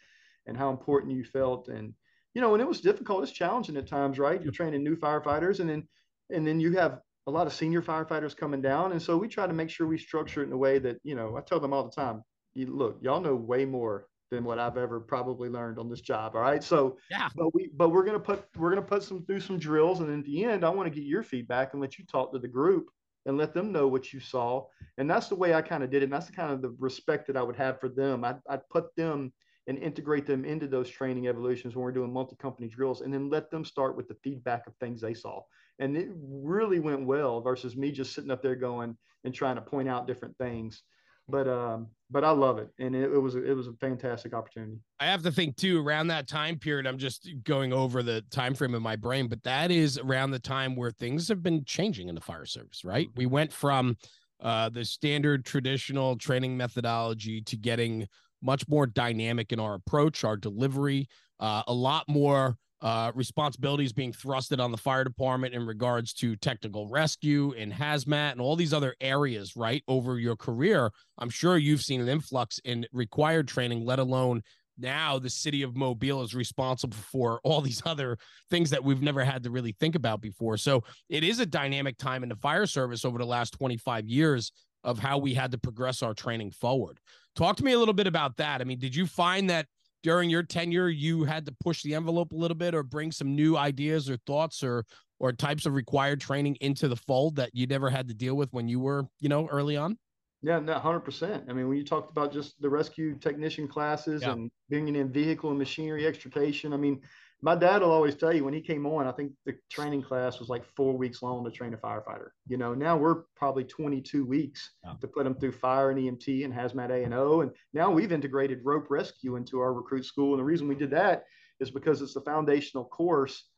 and how important you felt and you know, and it was difficult, it's challenging at times, right? You're training new firefighters and then and then you have a lot of senior firefighters coming down. And so we try to make sure we structure it in a way that, you know, I tell them all the time, you look, y'all know way more than what I've ever probably learned on this job. All right. So yeah, but we but we're gonna put we're gonna put some through some drills and in the end I want to get your feedback and let you talk to the group and let them know what you saw. And that's the way I kind of did it. And that's the kind of the respect that I would have for them. I'd, I'd put them and integrate them into those training evolutions when we're doing multi-company drills and then let them start with the feedback of things they saw. And it really went well versus me just sitting up there going and trying to point out different things but um but I love it and it, it, was it was a fantastic opportunity. I have to think too around that time period I'm just going over the time frame in my brain but that is around the time where things have been changing in the fire service, right? We went from uh the standard traditional training methodology to getting much more dynamic in our approach, our delivery, uh, a lot more uh, responsibilities being thrusted on the fire department in regards to technical rescue and hazmat and all these other areas, right? Over your career, I'm sure you've seen an influx in required training, let alone now the city of Mobile is responsible for all these other things that we've never had to really think about before. So it is a dynamic time in the fire service over the last 25 years of how we had to progress our training forward. Talk to me a little bit about that. I mean, did you find that during your tenure you had to push the envelope a little bit or bring some new ideas or thoughts or or types of required training into the fold that you never had to deal with when you were you know early on yeah no 100% i mean when you talked about just the rescue technician classes yeah. and bringing in vehicle and machinery extrication i mean my dad will always tell you when he came on, I think the training class was like four weeks long to train a firefighter. You know, now we're probably 22 weeks to put them through fire and EMT and hazmat A and O. And now we've integrated rope rescue into our recruit school. And the reason we did that is because it's the foundational course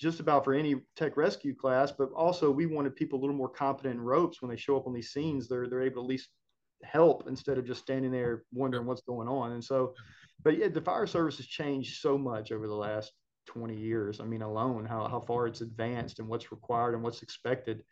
just about for any tech rescue class, but also we wanted people a little more competent in ropes when they show up on these scenes. They're they're able to at least help instead of just standing there wondering what's going on. And so, but yeah, the fire service has changed so much over the last 20 years. I mean, alone how how far it's advanced and what's required and what's expected,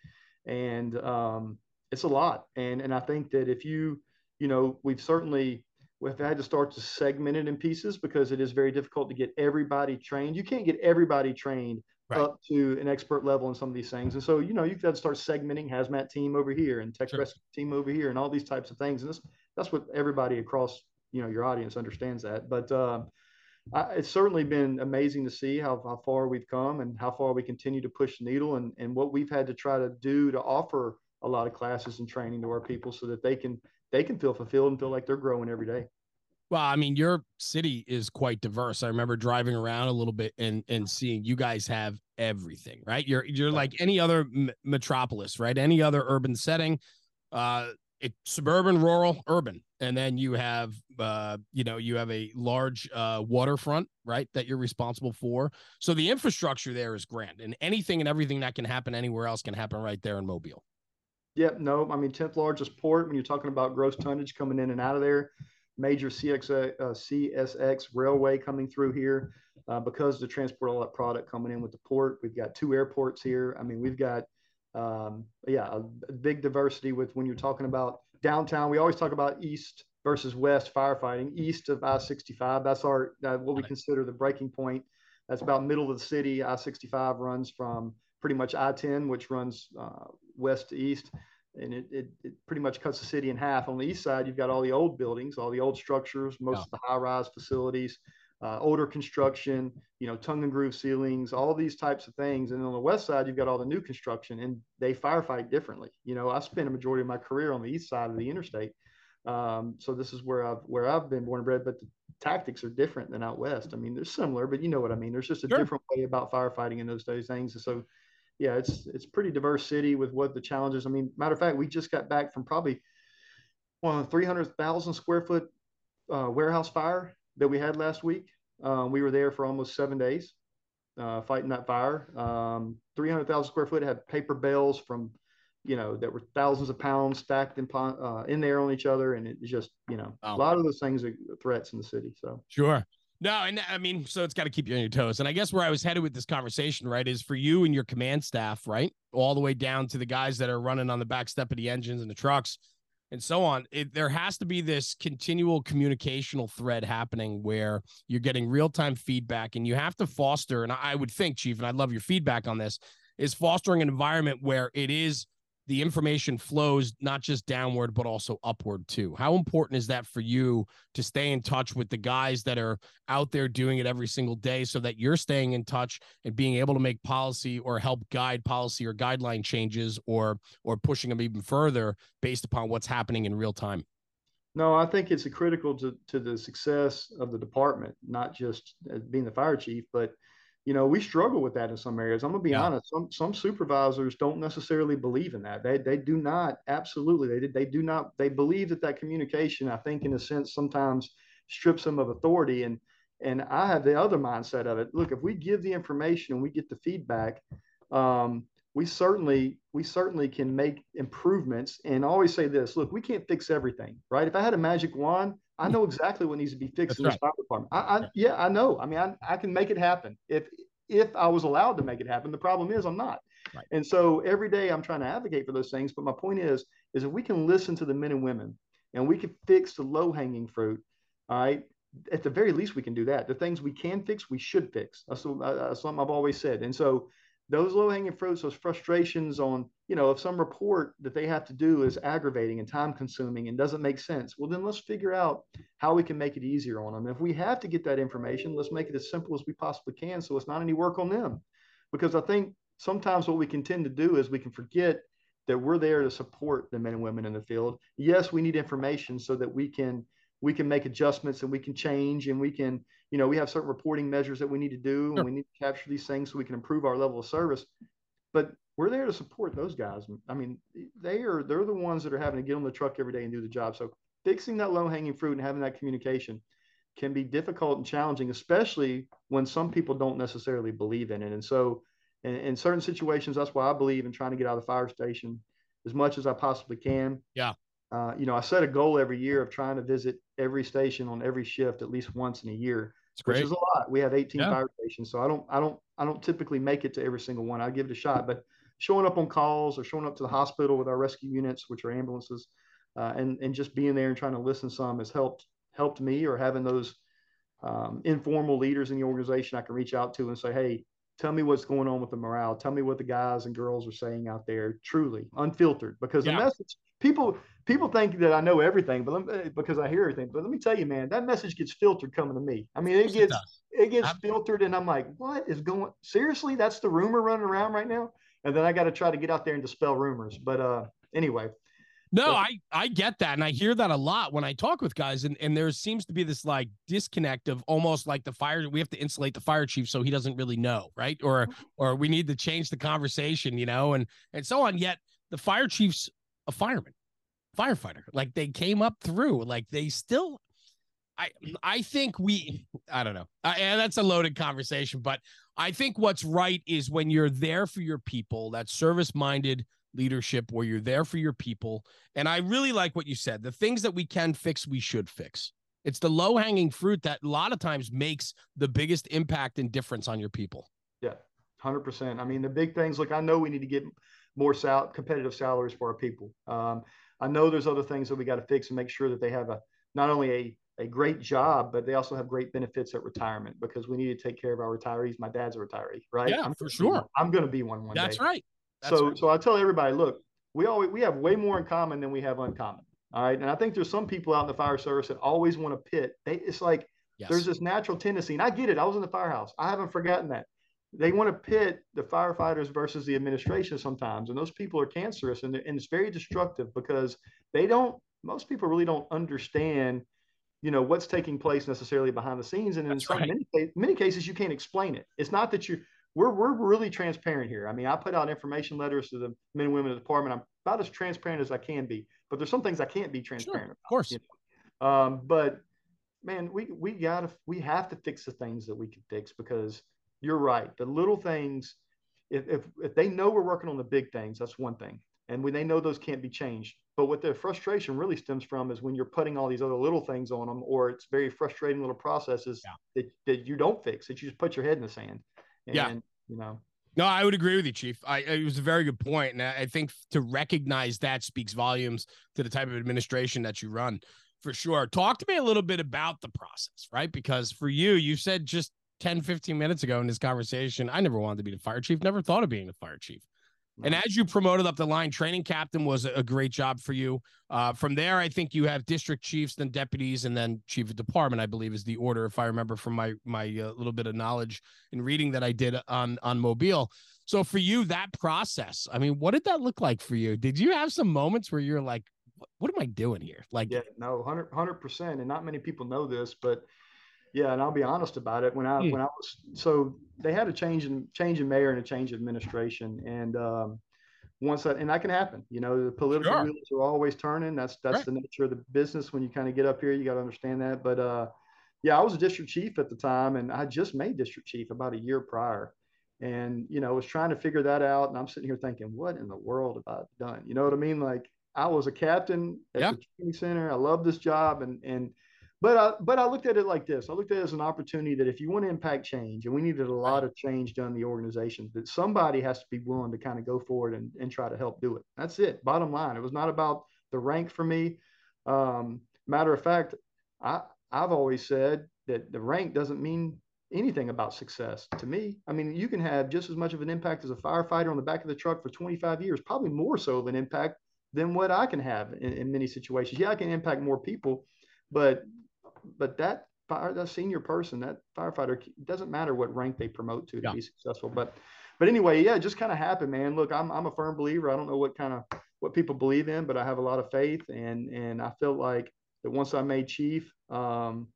and um, it's a lot. And and I think that if you you know we've certainly we've had to start to segment it in pieces because it is very difficult to get everybody trained. You can't get everybody trained right. up to an expert level in some of these things. And so, you know, you've got to start segmenting hazmat team over here and tech sure. rescue team over here and all these types of things. And this, that's what everybody across, you know, your audience understands that. But uh, I, it's certainly been amazing to see how, how far we've come and how far we continue to push the needle and, and what we've had to try to do to offer a lot of classes and training to our people so that they can they can feel fulfilled and feel like they're growing every day. Well, I mean, your city is quite diverse. I remember driving around a little bit and and seeing you guys have everything, right? You're you're like any other m- metropolis, right? Any other urban setting, uh, it, suburban, rural, urban, and then you have, uh, you know, you have a large uh, waterfront, right? That you're responsible for. So the infrastructure there is grand, and anything and everything that can happen anywhere else can happen right there in Mobile. Yeah, no, I mean, tenth largest port when you're talking about gross tonnage coming in and out of there major CX, uh, CSX railway coming through here uh, because to transport all that product coming in with the port. We've got two airports here. I mean, we've got, um, yeah, a big diversity with when you're talking about downtown. We always talk about east versus west firefighting. East of I-65, that's our uh, what we consider the breaking point. That's about middle of the city. I-65 runs from pretty much I-10, which runs uh, west to east and it, it, it, pretty much cuts the city in half. On the east side, you've got all the old buildings, all the old structures, most yeah. of the high-rise facilities, uh, older construction, you know, tongue and groove ceilings, all these types of things. And on the west side, you've got all the new construction, and they firefight differently. You know, I spent a majority of my career on the east side of the interstate, um, so this is where I've where I've been born and bred. But the tactics are different than out west. I mean, they're similar, but you know what I mean. There's just a sure. different way about firefighting in those days things. And so yeah, it's it's pretty diverse city with what the challenges. I mean, matter of fact, we just got back from probably one hundred thousand square foot uh, warehouse fire that we had last week. Um, we were there for almost seven days uh, fighting that fire. Um, three hundred thousand square foot had paper bales from, you know, that were thousands of pounds stacked in uh, in there on each other, and it just you know a lot of those things are threats in the city. So sure. No, and I mean, so it's got to keep you on your toes. And I guess where I was headed with this conversation, right, is for you and your command staff, right, all the way down to the guys that are running on the back step of the engines and the trucks and so on. It, there has to be this continual communicational thread happening where you're getting real time feedback and you have to foster. And I would think, Chief, and I'd love your feedback on this, is fostering an environment where it is the information flows not just downward but also upward too. How important is that for you to stay in touch with the guys that are out there doing it every single day so that you're staying in touch and being able to make policy or help guide policy or guideline changes or or pushing them even further based upon what's happening in real time? No, I think it's critical to, to the success of the department, not just uh, being the fire chief, but you know, we struggle with that in some areas. I'm gonna be yeah. honest. Some some supervisors don't necessarily believe in that. They they do not absolutely. They they do not. They believe that that communication. I think in a sense sometimes strips them of authority. And and I have the other mindset of it. Look, if we give the information and we get the feedback, um, we certainly we certainly can make improvements. And I always say this: Look, we can't fix everything, right? If I had a magic wand, I know exactly what needs to be fixed That's in this right. fire department. I, I, yeah, I know. I mean, I, I can make it happen if if I was allowed to make it happen. The problem is I'm not. Right. And so every day I'm trying to advocate for those things. But my point is, is if we can listen to the men and women and we can fix the low hanging fruit, all right. At the very least, we can do that. The things we can fix, we should fix. That's, uh, that's something I've always said. And so those low hanging fruits, those frustrations on, you know, if some report that they have to do is aggravating and time consuming and doesn't make sense, well, then let's figure out how we can make it easier on them. If we have to get that information, let's make it as simple as we possibly can so it's not any work on them. Because I think sometimes what we can tend to do is we can forget that we're there to support the men and women in the field. Yes, we need information so that we can we can make adjustments and we can change and we can, you know, we have certain reporting measures that we need to do and we need to capture these things so we can improve our level of service. But we're there to support those guys. I mean, they are they're the ones that are having to get on the truck every day and do the job. So fixing that low hanging fruit and having that communication can be difficult and challenging, especially when some people don't necessarily believe in it. And so, in, in, certain situations, that's why I believe in trying to get out of the fire station as much as I possibly can. Yeah. Uh, you know, I set a goal every year of trying to visit every station on every shift at least once in a year, which is a lot. We have 18 yeah. fire stations, so I don't, I don't, I don't typically make it to every single one. I give it a shot, but showing up on calls or showing up to the hospital with our rescue units, which are ambulances, uh, and and just being there and trying to listen some has helped helped me. Or having those um, informal leaders in the organization I can reach out to and say, hey, tell me what's going on with the morale. Tell me what the guys and girls are saying out there, truly unfiltered. Because yeah. the message people people think that I know everything, but me, because I hear everything. But let me tell you, man, that message gets filtered coming to me. I mean, it gets it, it gets I'm, filtered, and I'm like, what is going? Seriously, that's the rumor running around right now and then I got to try to get out there and dispel rumors. But uh, anyway. No, I I get that, and I hear that a lot when I talk with guys, and and there seems to be this like disconnect of almost like the fire. We have to insulate the fire chief so he doesn't really know, right? Or or we need to change the conversation, you know, and and so on. Yet the fire chief's a fireman, firefighter. Like they came up through, like they still I I think we I don't know. I, and that's a loaded conversation, but I think what's right is when you're there for your people, that service minded leadership where you're there for your people. And I really like what you said. The things that we can fix, we should fix. It's the low hanging fruit that a lot of times makes the biggest impact and difference on your people. Yeah, 100%. I mean, the big things look, I know we need to get more sal- competitive salaries for our people. Um, I know there's other things that we got to fix and make sure that they have a not only a a great job, but they also have great benefits at retirement because we need to take care of our retirees. My dad's a retiree, right? Yeah, I'm for sure. I'm going to be one one That's day. right. That's so, right. so I tell everybody, look, we always we have way more in common than we have uncommon. All right, and I think there's some people out in the fire service that always want to pit. They, it's like yes. there's this natural tendency, and I get it. I was in the firehouse. I haven't forgotten that. They want to pit the firefighters versus the administration sometimes, and those people are cancerous, and, and it's very destructive because they don't. Most people really don't understand you know what's taking place necessarily behind the scenes and in some, right. many, many cases you can't explain it it's not that you we're, we're really transparent here i mean i put out information letters to the men and women of the department i'm about as transparent as i can be but there's some things i can't be transparent sure, of course you know? um, but man we we gotta we have to fix the things that we can fix because you're right the little things if, if if they know we're working on the big things that's one thing and when they know those can't be changed but what their frustration really stems from is when you're putting all these other little things on them, or it's very frustrating little processes yeah. that, that you don't fix, that you just put your head in the sand. And, yeah. you know. No, I would agree with you, Chief. I, it was a very good point, and I think to recognize that speaks volumes to the type of administration that you run, for sure. Talk to me a little bit about the process, right? Because for you, you said just 10, 15 minutes ago in this conversation, I never wanted to be the fire chief, never thought of being the fire chief. And as you promoted up the line, training captain was a great job for you. Uh, from there, I think you have district chiefs, then deputies, and then chief of department. I believe is the order, if I remember from my my uh, little bit of knowledge and reading that I did on on Mobile. So for you, that process, I mean, what did that look like for you? Did you have some moments where you're like, "What am I doing here?" Like, yeah, no, hundred percent, and not many people know this, but yeah, and I'll be honest about it. When I mm. when I was so they had a change in change in mayor and a change of administration, and um, once that and that can happen. You know, the political sure. wheels are always turning. That's that's right. the nature of the business. When you kind of get up here, you got to understand that. But uh, yeah, I was a district chief at the time, and I just made district chief about a year prior, and you know, was trying to figure that out. And I'm sitting here thinking, what in the world have I done? You know what I mean? Like I was a captain at yeah. the training center. I love this job, and and but I, but I looked at it like this. I looked at it as an opportunity that if you want to impact change, and we needed a lot of change done in the organization, that somebody has to be willing to kind of go forward and, and try to help do it. That's it. Bottom line. It was not about the rank for me. Um, matter of fact, I I've always said that the rank doesn't mean anything about success to me. I mean, you can have just as much of an impact as a firefighter on the back of the truck for 25 years, probably more so of an impact than what I can have in, in many situations. Yeah, I can impact more people, but but that fire, that senior person, that firefighter, doesn't matter what rank they promote to to yeah. be successful. But, but anyway, yeah, it just kind of happened, man. Look, I'm, I'm a firm believer. I don't know what kind of what people believe in, but I have a lot of faith, and and I feel like that once I made chief, um,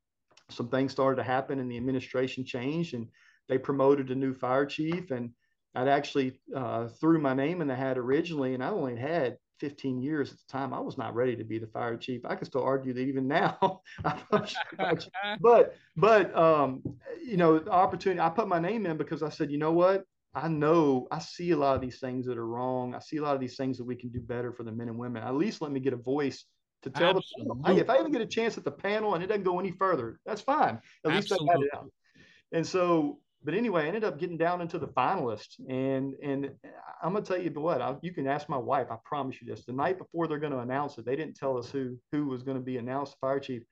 some things started to happen and the administration changed and they promoted a new fire chief and I'd actually uh, threw my name in the hat originally and I only had 15 years at the time. I was not ready to be the fire chief. I can still argue that even now. but but um, you know, the opportunity. I put my name in because I said, you know what? I know I see a lot of these things that are wrong. I see a lot of these things that we can do better for the men and women. At least let me get a voice to tell Absolutely. them. Hey, if I even get a chance at the panel and it doesn't go any further, that's fine. At least Absolutely. I got it out. And so but anyway, I ended up getting down into the finalists, and and I'm gonna tell you what I, you can ask my wife. I promise you this: the night before they're going to announce it, they didn't tell us who who was going to be announced fire chief.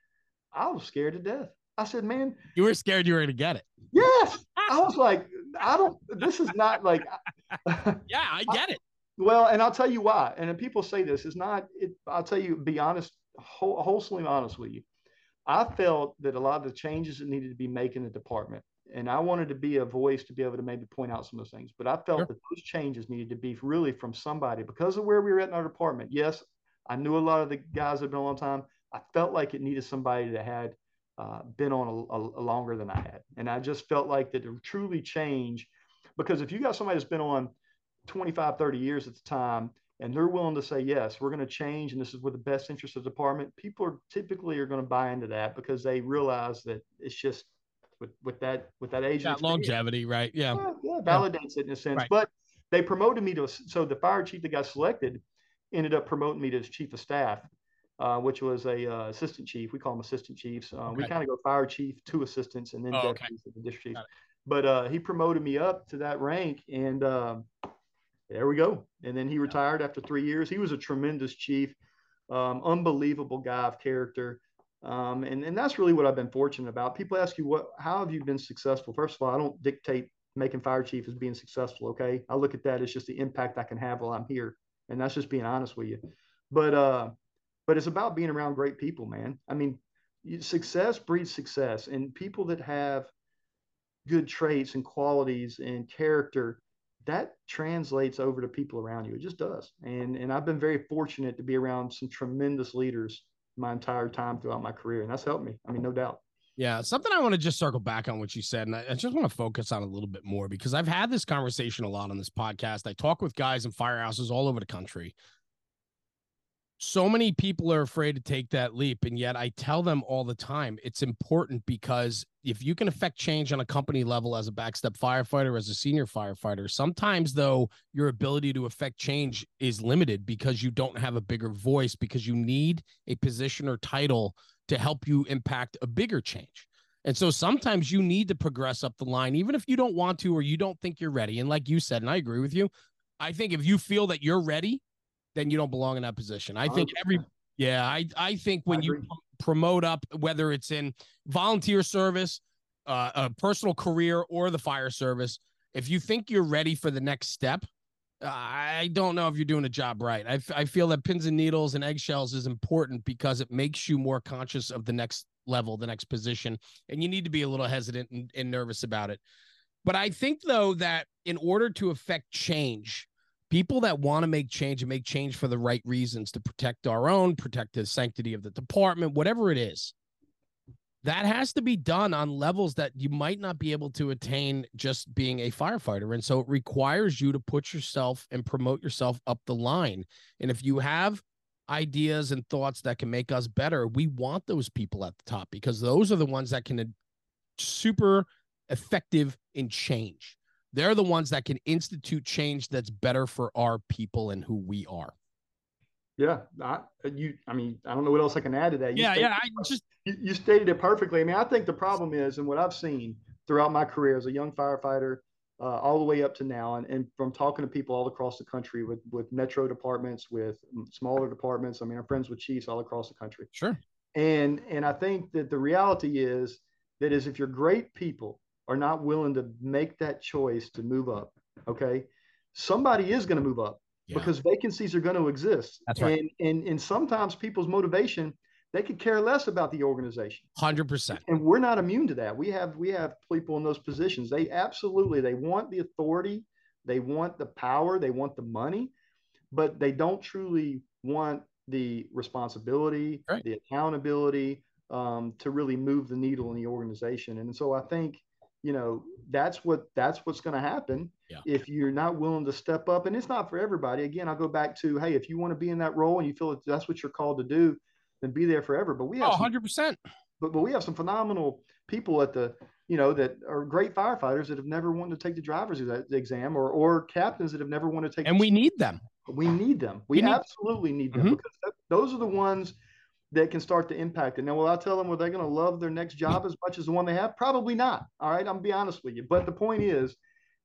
I was scared to death. I said, "Man, you were scared you were going to get it." Yes, I was like, I don't. This is not like. yeah, I get it. well, and I'll tell you why. And people say this is not. It, I'll tell you, be honest, whole, wholesomely honest with you. I felt that a lot of the changes that needed to be made in the department and I wanted to be a voice to be able to maybe point out some of those things. But I felt sure. that those changes needed to be really from somebody because of where we were at in our department. Yes, I knew a lot of the guys that had been a long time. I felt like it needed somebody that had uh, been on a, a, a, longer than I had, and I just felt like that to truly change. Because if you got somebody that's been on 25, 30 years at the time, and they're willing to say yes, we're going to change, and this is with the best interest of the department, people are typically are going to buy into that because they realize that it's just with with that with that age. That longevity, right? Yeah. yeah, yeah validates yeah. it in a sense. Right. But they promoted me to so the fire chief that got selected ended up promoting me to chief of staff, uh, which was a uh, assistant chief. We call them assistant chiefs. Uh, okay. We kind of go fire chief, two assistants, and then oh, deputies okay. the district chief. But uh, he promoted me up to that rank, and um, there we go. And then he retired after three years. He was a tremendous chief, um, unbelievable guy of character. Um, and, and that's really what I've been fortunate about. People ask you, what, how have you been successful? First of all, I don't dictate making fire chief as being successful. Okay. I look at that as just the impact I can have while I'm here. And that's just being honest with you. But, uh, but it's about being around great people, man. I mean, success breeds success and people that have good traits and qualities and character that translates over to people around you. It just does. And, and I've been very fortunate to be around some tremendous leaders my entire time throughout my career, and that's helped me. I mean, no doubt. Yeah, something I want to just circle back on what you said, and I, just want to focus on a little bit more because I've had this conversation a lot on this podcast. I talk with guys in firehouses all over the country, so many people are afraid to take that leap and yet i tell them all the time it's important because if you can affect change on a company level as a backstep firefighter as a senior firefighter sometimes though your ability to affect change is limited because you don't have a bigger voice because you need a position or title to help you impact a bigger change. And so sometimes you need to progress up the line even if you don't want to or you don't think you're ready. And like you said and i agree with you i think if you feel that you're ready then you don't belong in that position. I think every yeah, I I think when I you promote up, whether it's in volunteer service, uh, a personal career, or the fire service, if you think you're ready for the next step, I don't know if you're doing a job right. I, I feel that pins and needles and eggshells is important because it makes you more conscious of the next level, the next position, and you need to be a little hesitant and, and nervous about it. But I think though that in order to affect change, people that want to make change and make change for the right reasons to protect our own, protect the sanctity of the department, whatever it is, that has to be done on levels that you might not be able to attain just being a firefighter. And so it requires you to put yourself and promote yourself up the line. And if you have ideas and thoughts that can make us better, we want those people at the top because those are the ones that can uh, super effective in change. They're the ones that can institute change that's better for our people and who we are. Yeah, I, you. I mean, I don't know what else I can add to that. You yeah, yeah. I just you, you, stated it perfectly. I mean, I think the problem is, and what I've seen throughout my career as a young firefighter, uh, all the way up to now, and, and from talking to people all across the country with with metro departments, with smaller departments. I mean, I'm friends with chiefs all across the country. Sure. And and I think that the reality is that is if you're great people are not willing to make that choice to move up, okay, somebody is going to move up yeah. because vacancies are going to exist. That's right. And, and and sometimes people's motivation they could care less about the organization. Hundred percent. And we're not immune to that. We have we have people in those positions. They absolutely they want the authority, they want the power, they want the money, but they don't truly want the responsibility, right. the accountability um, to really move the needle in the organization. And so I think, you know, that's what that's what's going to happen yeah. if you're not willing to step up. And it's not for everybody. Again, I'll go back to, hey, if you want to be in that role and you feel that that's what you're called to do, then be there forever. But we have oh, 100%. Some, but but we have some phenomenal people at the you know that are great firefighters that have never wanted to take the driver's exam or or captains that have never wanted to take. And we need them. We need them. We, we need, absolutely need them mm-hmm. because those are the ones that can start to impact it. Now, will I tell them were they going to love their next job as much as the one they have? Probably not. All right, I'm gonna be honest with you. But the point is,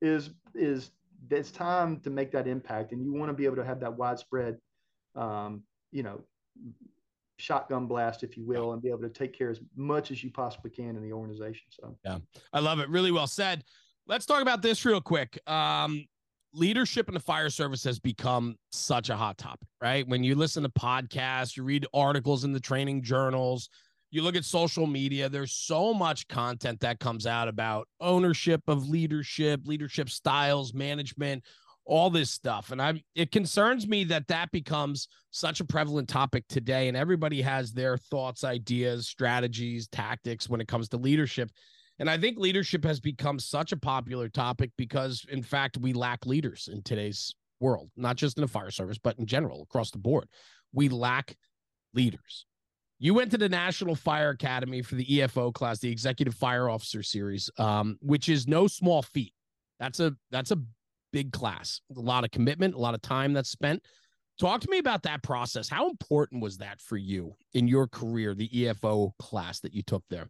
is is it's time to make that impact, and you want to be able to have that widespread, um, you know, shotgun blast, if you will, and be able to take care as much as you possibly can in the organization. So, yeah, I love it. Really well said. Let's talk about this real quick. Um, leadership in the fire service has become such a hot topic, right? When you listen to podcasts, you read articles in the training journals, you look at social media, there's so much content that comes out about ownership of leadership, leadership styles, management, all this stuff. And I it concerns me that that becomes such a prevalent topic today and everybody has their thoughts, ideas, strategies, tactics when it comes to leadership. And I think leadership has become such a popular topic because, in fact, we lack leaders in today's world, not just in the fire service, but in general across the board. We lack leaders. You went to the National Fire Academy for the EFO class, the Executive Fire Officer Series, um, which is no small feat. That's a that's a big class, a lot of commitment, a lot of time that's spent. Talk to me about that process. How important was that for you in your career, the EFO class that you took there?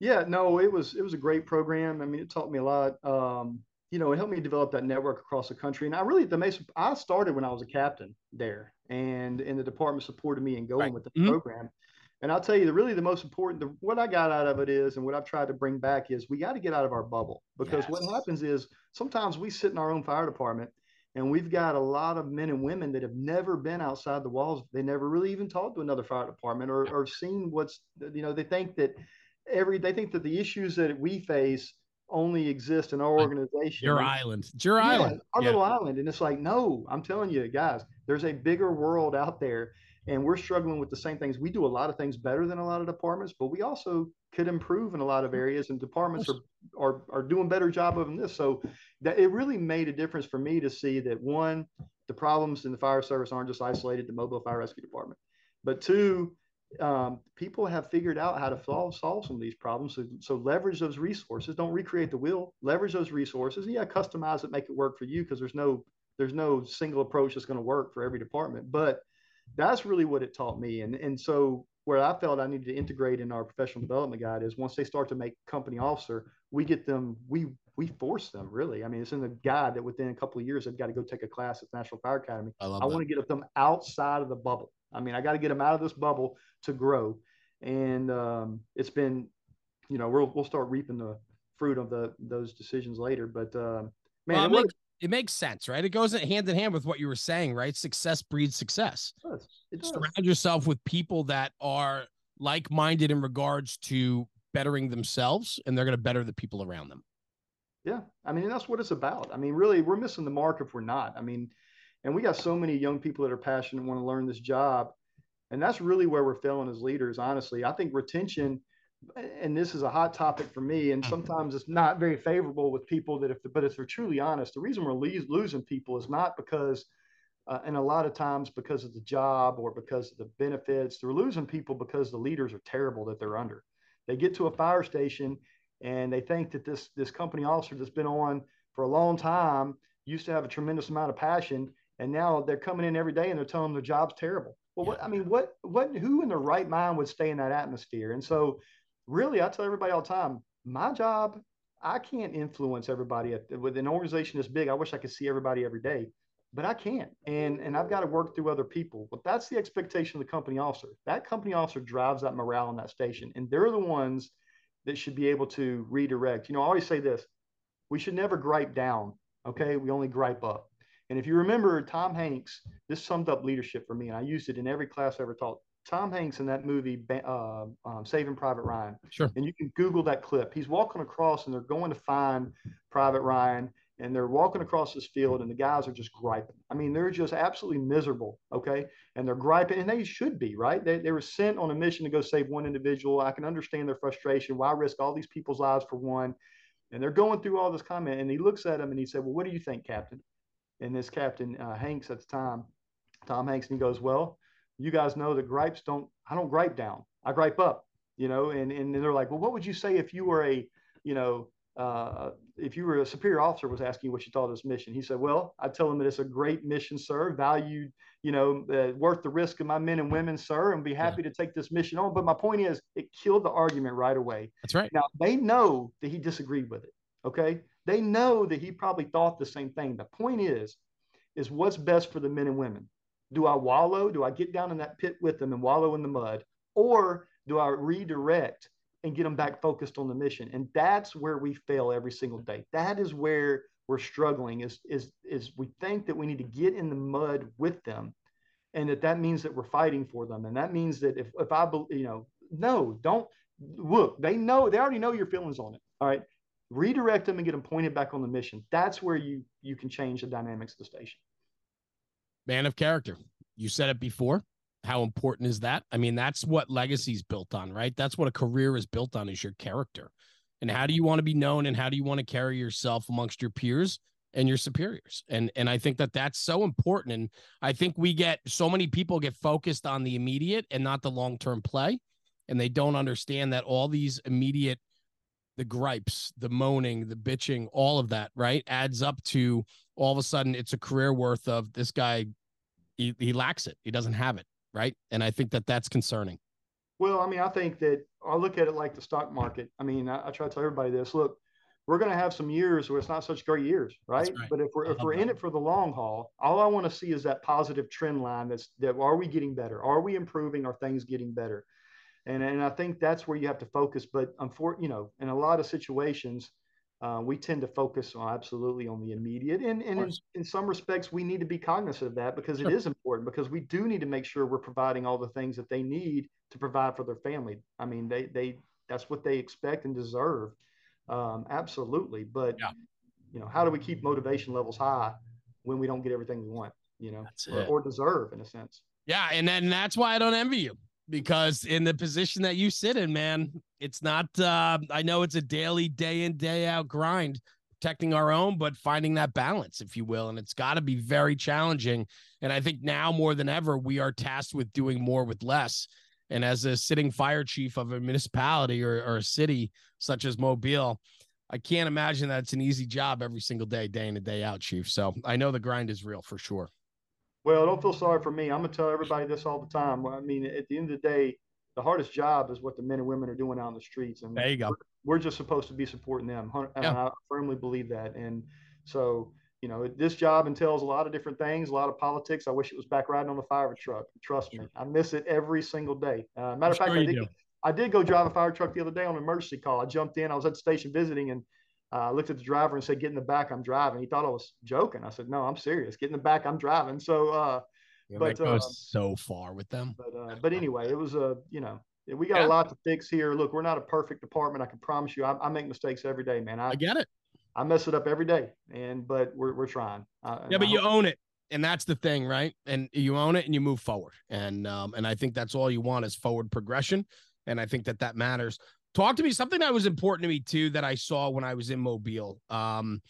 Yeah, no, it was it was a great program. I mean, it taught me a lot. Um, you know, it helped me develop that network across the country. And I really the Mesa, I started when I was a captain there, and and the department supported me in going right. with the mm-hmm. program. And I'll tell you, the really the most important, the, what I got out of it is, and what I've tried to bring back is, we got to get out of our bubble because yes. what happens is sometimes we sit in our own fire department, and we've got a lot of men and women that have never been outside the walls. They never really even talked to another fire department or, or seen what's, you know, they think that every they think that the issues that we face only exist in our organization. Your island. It's your yeah, island. Our yeah. little island. And it's like, no, I'm telling you, guys, there's a bigger world out there. And we're struggling with the same things. We do a lot of things better than a lot of departments, but we also could improve in a lot of mm-hmm. areas. And departments are are, are doing better job of this. So that it really made a difference for me to see that one, the problems in the fire service aren't just isolated to mobile fire rescue department, but two, um, people have figured out how to solve, solve some of these problems. So, so, leverage those resources. Don't recreate the wheel. Leverage those resources. Yeah, customize it, make it work for you because there's no there's no single approach that's going to work for every department. But that's really what it taught me. And and so where I felt I needed to integrate in our professional development guide is once they start to make company officer, we get them we we force them really. I mean, it's in the guide that within a couple of years they've got to go take a class at National Fire Academy. I, I want to get them outside of the bubble. I mean, I got to get them out of this bubble to grow. And um, it's been, you know, we'll we'll start reaping the fruit of the those decisions later. But uh, man, well, it, makes, it, makes sense, right? It goes hand in hand with what you were saying, right? Success breeds success. It does. It does. Surround yourself with people that are like-minded in regards to bettering themselves, and they're going to better the people around them. Yeah, I mean, that's what it's about. I mean, really, we're missing the mark if we're not. I mean, and we got so many young people that are passionate and want to learn this job. And that's really where we're failing as leaders honestly. I think retention and this is a hot topic for me and mm-hmm. sometimes it's not very favorable with people that if but if they're truly honest the reason we're losing people is not because uh, and a lot of times because of the job or because of the benefits. They're losing people because the leaders are terrible that they're under. They get to a fire station and they think that this this company officer that's been on for a long time used to have a tremendous amount of passion and now they're coming in every day and they're telling them their job's terrible well, what, I mean, what, what, who in the right mind would stay in that atmosphere? And so, really, I tell everybody all the time, my job, I can't influence everybody at, with an organization this big. I wish I could see everybody every day, but I can't. And and I've got to work through other people. But that's the expectation of the company officer. That company officer drives that morale in that station, and they're the ones that should be able to redirect. You know, I always say this: we should never gripe down. Okay, we only gripe up. And if you remember Tom Hanks, this summed up leadership for me, and I used it in every class I ever taught. Tom Hanks in that movie, uh, um, Saving Private Ryan. Sure. And you can Google that clip. He's walking across, and they're going to find Private Ryan, and they're walking across this field and the guys are just griping. I mean, they're just absolutely miserable. Okay. And they're griping and they should be, right? They, they were sent on a mission to go save one individual. I can understand their frustration. Why risk all these people's lives for one? And they're going through all this comment. And he looks at him and he said, Well, what do you think, Captain? And this Captain uh, Hanks at the time, Tom Hanks, and he goes, Well, you guys know that gripes don't, I don't gripe down. I gripe up, you know, and, and they're like, Well, what would you say if you were a, you know, uh, if you were a superior officer was asking what you thought of this mission, he said, "Well, I tell him that it's a great mission, sir. Valued, you know, uh, worth the risk of my men and women, sir, and be happy yeah. to take this mission on." But my point is, it killed the argument right away. That's right. Now they know that he disagreed with it. Okay, they know that he probably thought the same thing. The point is, is what's best for the men and women. Do I wallow? Do I get down in that pit with them and wallow in the mud, or do I redirect and get them back focused on the mission. And that's where we fail every single day. That is where we're struggling is is is we think that we need to get in the mud with them and that that means that we're fighting for them and that means that if if i you know no don't look they know they already know your feelings on it all right redirect them and get them pointed back on the mission that's where you you can change the dynamics of the station man of character you said it before how important is that? I mean, that's what legacy's built on, right? That's what a career is built on is your character. And how do you want to be known and how do you want to carry yourself amongst your peers and your superiors? And and I think that that's so important and I think we get so many people get focused on the immediate and not the long-term play and they don't understand that all these immediate the gripes, the moaning, the bitching, all of that, right? adds up to all of a sudden it's a career worth of this guy he, he lacks it. He doesn't have it right? And I think that that's concerning. Well, I mean, I think that I look at it like the stock market. I mean, I, I try to tell everybody this. Look, we're going to have some years where it's not such great years, right? right. But if we're if we're in it for the long haul, all I want to see is that positive trend line. That's that. Are we getting better? Are we improving? Are things getting better? And and I think that's where you have to focus. But unfortunately, you know, in a lot of situations, uh, we tend to focus on absolutely on the immediate. And, and in, in, some respects, we need to be cognizant of that because it is important because we do need to make sure we're providing all the things that they need to provide for their family. I mean, they, they, that's what they expect and deserve. Um, absolutely. But, yeah. you know, how do we keep motivation levels high when we don't get everything we want, you know, or, or deserve in a sense? Yeah. And then that's why I don't envy you because in the position that you sit in, man, it's not, uh, I know it's a daily, day in, day out grind protecting our own, but finding that balance, if you will. And it's got to be very challenging. And I think now more than ever, we are tasked with doing more with less. And as a sitting fire chief of a municipality or, or a city such as Mobile, I can't imagine that it's an easy job every single day, day in and day out, chief. So I know the grind is real for sure. Well, don't feel sorry for me. I'm gonna tell everybody this all the time. I mean, at the end of the day, the hardest job is what the men and women are doing out in the streets, and there you go. We're, we're just supposed to be supporting them. And yeah. I firmly believe that. And so, you know, this job entails a lot of different things, a lot of politics. I wish it was back riding on the fire truck. Trust me, I miss it every single day. Uh, matter of fact, I did, I did go drive a fire truck the other day on an emergency call. I jumped in. I was at the station visiting, and uh, I looked at the driver and said, "Get in the back. I'm driving." He thought I was joking. I said, "No, I'm serious. Get in the back. I'm driving." So, uh, yeah, but that goes uh, so far with them. But uh, but anyway, it was a you know we got yeah. a lot to fix here. Look, we're not a perfect department. I can promise you. I, I make mistakes every day, man. I, I, get it. I mess it up every day, and but we're we're trying. Uh, yeah, but you own it, and that's the thing, right? And you own it, and you move forward, and um, and I think that's all you want is forward progression, and I think that that matters talk to me something that was important to me too that I saw when I was in Mobile. Um,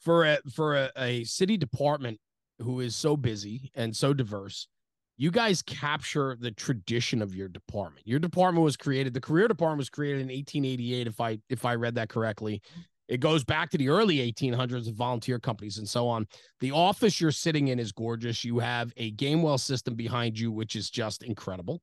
for a for a, a city department who is so busy and so diverse, you guys capture the tradition of your department. Your department was created, the career department was created in 1888, if I if I read that correctly. It goes back to the early 1800s of volunteer companies and so on. The office you're sitting in is gorgeous. You have a Gamewell system behind you, which is just incredible.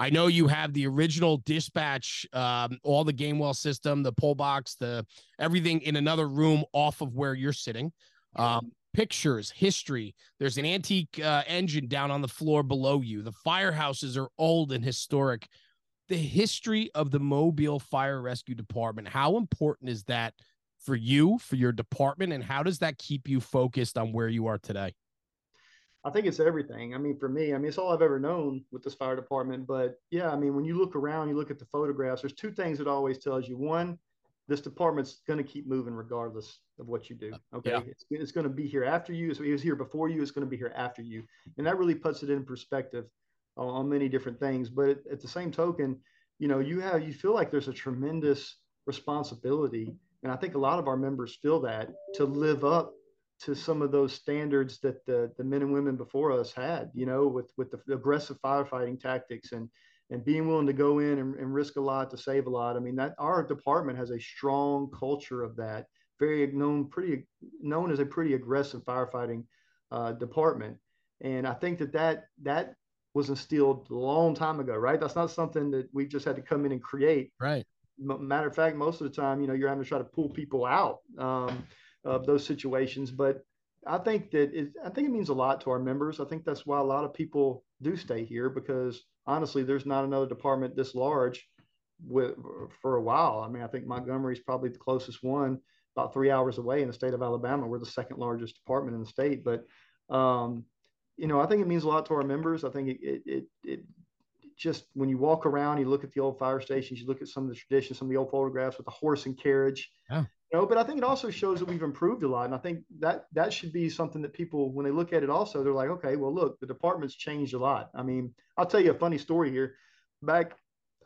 I know you have the original dispatch, um, all the Gamewell system, the pull box, the everything in another room off of where you're sitting. Um, pictures, history. There's an antique uh, engine down on the floor below you. The firehouses are old and historic. The history of the Mobile Fire Rescue Department. How important is that for you, for your department, and how does that keep you focused on where you are today? I think it's everything. I mean, for me, I mean, it's all I've ever known with this fire department. But yeah, I mean, when you look around, you look at the photographs, there's two things it always tells you. One, this department's going to keep moving regardless of what you do. Uh, okay, Yeah. it's, it's going to be here after you. So it was here before you. It's going to be here after you, and that really puts it in perspective on, on many different things. But at, at the same token, you know, you have you feel like there's a tremendous responsibility, and I think a lot of our members feel that to live up to some of those standards that the the men and women before us had. You know, with with the aggressive firefighting tactics and and being willing to go in and, and risk a lot to save a lot. I mean, that our department has a strong culture of that. Very known, pretty known as a pretty aggressive firefighting uh, department. And I think that that that was instilled a long time ago, right? That's not something that we just had to come in and create. Right. Matter of fact, most of the time, you know, you're having to try to pull people out um, of those situations. But I think that it, I think it means a lot to our members. I think that's why a lot of people do stay here because honestly, there's not another department this large with for a while. I mean, I think Montgomery is probably the closest one, about three hours away in the state of Alabama. We're the second largest department in the state, but um, you know, I think it means a lot to our members. I think it, it, it, it just when you walk around, you look at the old fire stations, you look at some of the traditions, some of the old photographs with the horse and carriage. Yeah. You know, but I think it also shows that we've improved a lot, and I think that that should be something that people, when they look at it, also they're like, okay, well, look, the department's changed a lot. I mean, I'll tell you a funny story here. Back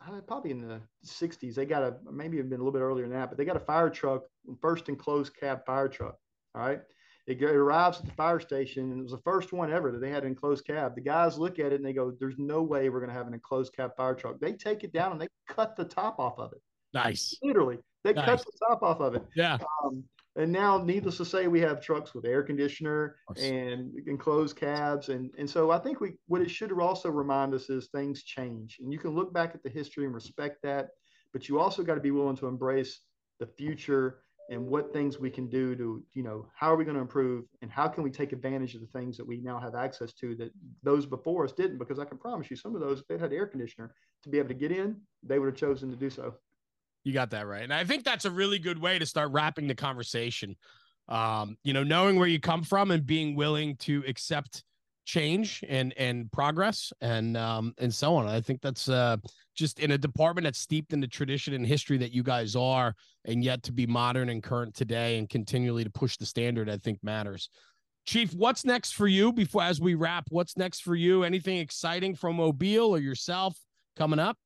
uh, probably in the 60s, they got a maybe even been a little bit earlier than that, but they got a fire truck, first enclosed cab fire truck. All right. It, it arrives at the fire station, and it was the first one ever that they had an enclosed cab. The guys look at it and they go, There's no way we're going to have an enclosed cab fire truck. They take it down and they cut the top off of it. Nice. Literally, they Nice. cut the top off of it. Yeah. Um, and now, needless to say, we have trucks with air conditioner and enclosed cabs, and and so I think we what it should also remind us is things change, and you can look back at the history and respect that, but you also got to be willing to embrace the future and what things we can do to you know how are we going to improve and how can we take advantage of the things that we now have access to that those before us didn't because I can promise you some of those if they had air conditioner to be able to get in they would have chosen to do so. You got that right. And I think that's a really good way to start wrapping the conversation. Um, you know, knowing where you come from and being willing to accept change and and progress and um and so on. I think that's uh just in a department that's steeped in the tradition and history that you guys are and yet to be modern and current today and continually to push the standard I think matters. Chief, what's next for you before as we wrap? What's next for you? Anything exciting from Mobile or yourself coming up?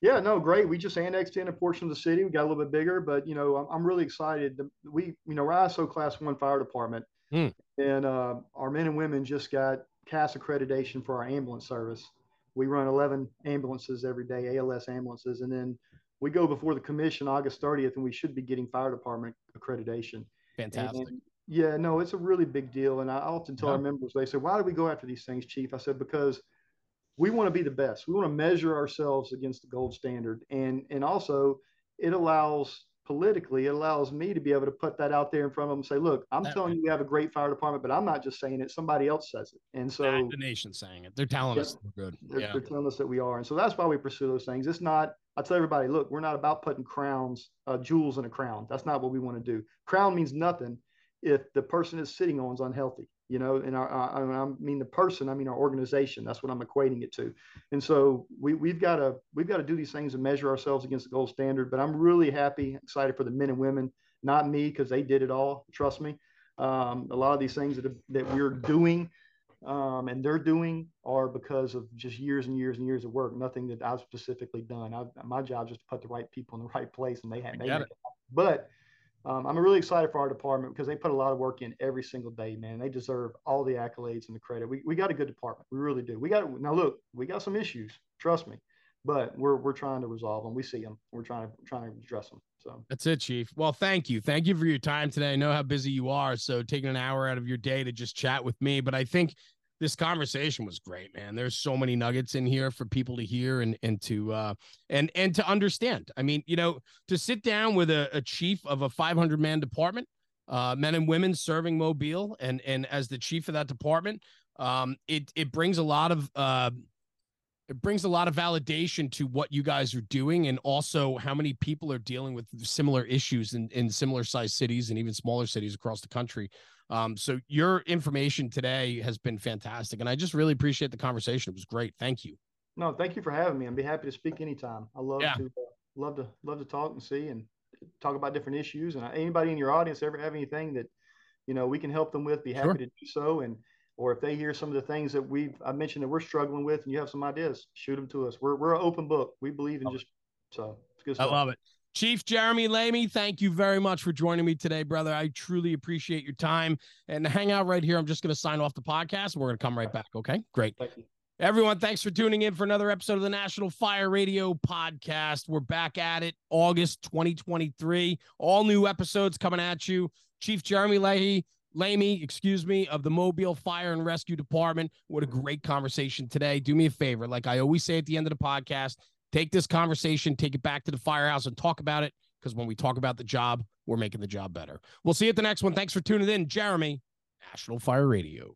Yeah, no, great. We just annexed in a portion of the city. We got a little bit bigger, but you know, I'm, I'm really excited. We, you know, we're ISO class one fire department, Hmm. and uh, our men and women just got CAAS accreditation for our ambulance service. We run 11 ambulances every day, ALS ambulances, and then we go before the commission August 30th, and we should be getting fire department accreditation. Fantastic. And, yeah, no, it's a really big deal. And I often tell our members, they say, why do we go after these things, Chief? I said, because we want to be the best. We want to measure ourselves against the gold standard. And and also it allows politically, it allows me to be able to put that out there in front of them and say, look, I'm That- telling you we have a great fire department, but I'm not just saying it, somebody else says it. And so the nation's saying it. They're telling Yeah. us we're good. they're, Yeah. they're telling us that we are. And so that's why we pursue those things. It's not, I tell everybody, look, we're not about putting crowns, uh, jewels in a crown. That's not what we want to do. Crown means nothing if the person is sitting on is unhealthy, you know, and our, I, I mean the person, I mean our organization. That's what I'm equating it to. And so we, we've got to, we've got to do these things and measure ourselves against the gold standard. But I'm really happy, excited for the men and women, not me, because they did it all. Trust me. Um, a lot of these things that, that we're doing um, and they're doing are because of just years and years and years of work. Nothing that I've specifically done. I, my job is just to put the right people in the right place, and they have. They it. But um, I'm really excited for our department because they put a lot of work in every single day, man. They deserve all the accolades and the credit. We, we got a good department. We really do. We got now look, we got some issues. Trust me, but we're we're trying to resolve them. We see them. We're trying to trying to address them. So That's it, Chief. Well, thank you. Thank you for your time today. I know how busy you are. So taking an hour out of your day to just chat with me. But I think this conversation was great, man. There's so many nuggets in here for people to hear and and to uh and and to understand. I mean, you know, to sit down with a, a chief of a 500 man department, uh, men and women serving Mobile, and and as the chief of that department, um, it it brings a lot of uh, it brings a lot of validation to what you guys are doing and also how many people are dealing with similar issues in, in similar sized cities and even smaller cities across the country. Um, so your information today has been fantastic. And I just really appreciate the conversation. It was great. Thank you. no, thank you for having me. I'd be happy to speak anytime. I love Yeah. to uh, love to love to talk and see and talk about different issues. And anybody in your audience ever have anything that, you know, we can help them with, be happy sure. to do so. And, or if they hear some of the things that we've, I mentioned that we're struggling with and you have some ideas, shoot them to us. We're, we're an open book. We believe in just, so it's good stuff. I love it. Chief Jeremy Lami, thank you very much for joining me today, brother. I truly appreciate your time and hang out right here. I'm just going to sign off the podcast. We're going to come right back. Okay, great. Everyone, thanks for tuning in for another episode of the National Fire Radio podcast. We're back at it August 2023. All new episodes coming at you. Chief Jeremy Leahy, Lami, excuse me, of the Mobile Fire and Rescue Department. What a great conversation today. Do me a favor, like I always say at the end of the podcast, take this conversation, take it back to the firehouse and talk about it. Because when we talk about the job, we're making the job better. We'll see you at the next one. Thanks for tuning in. Jeremy, National Fire Radio.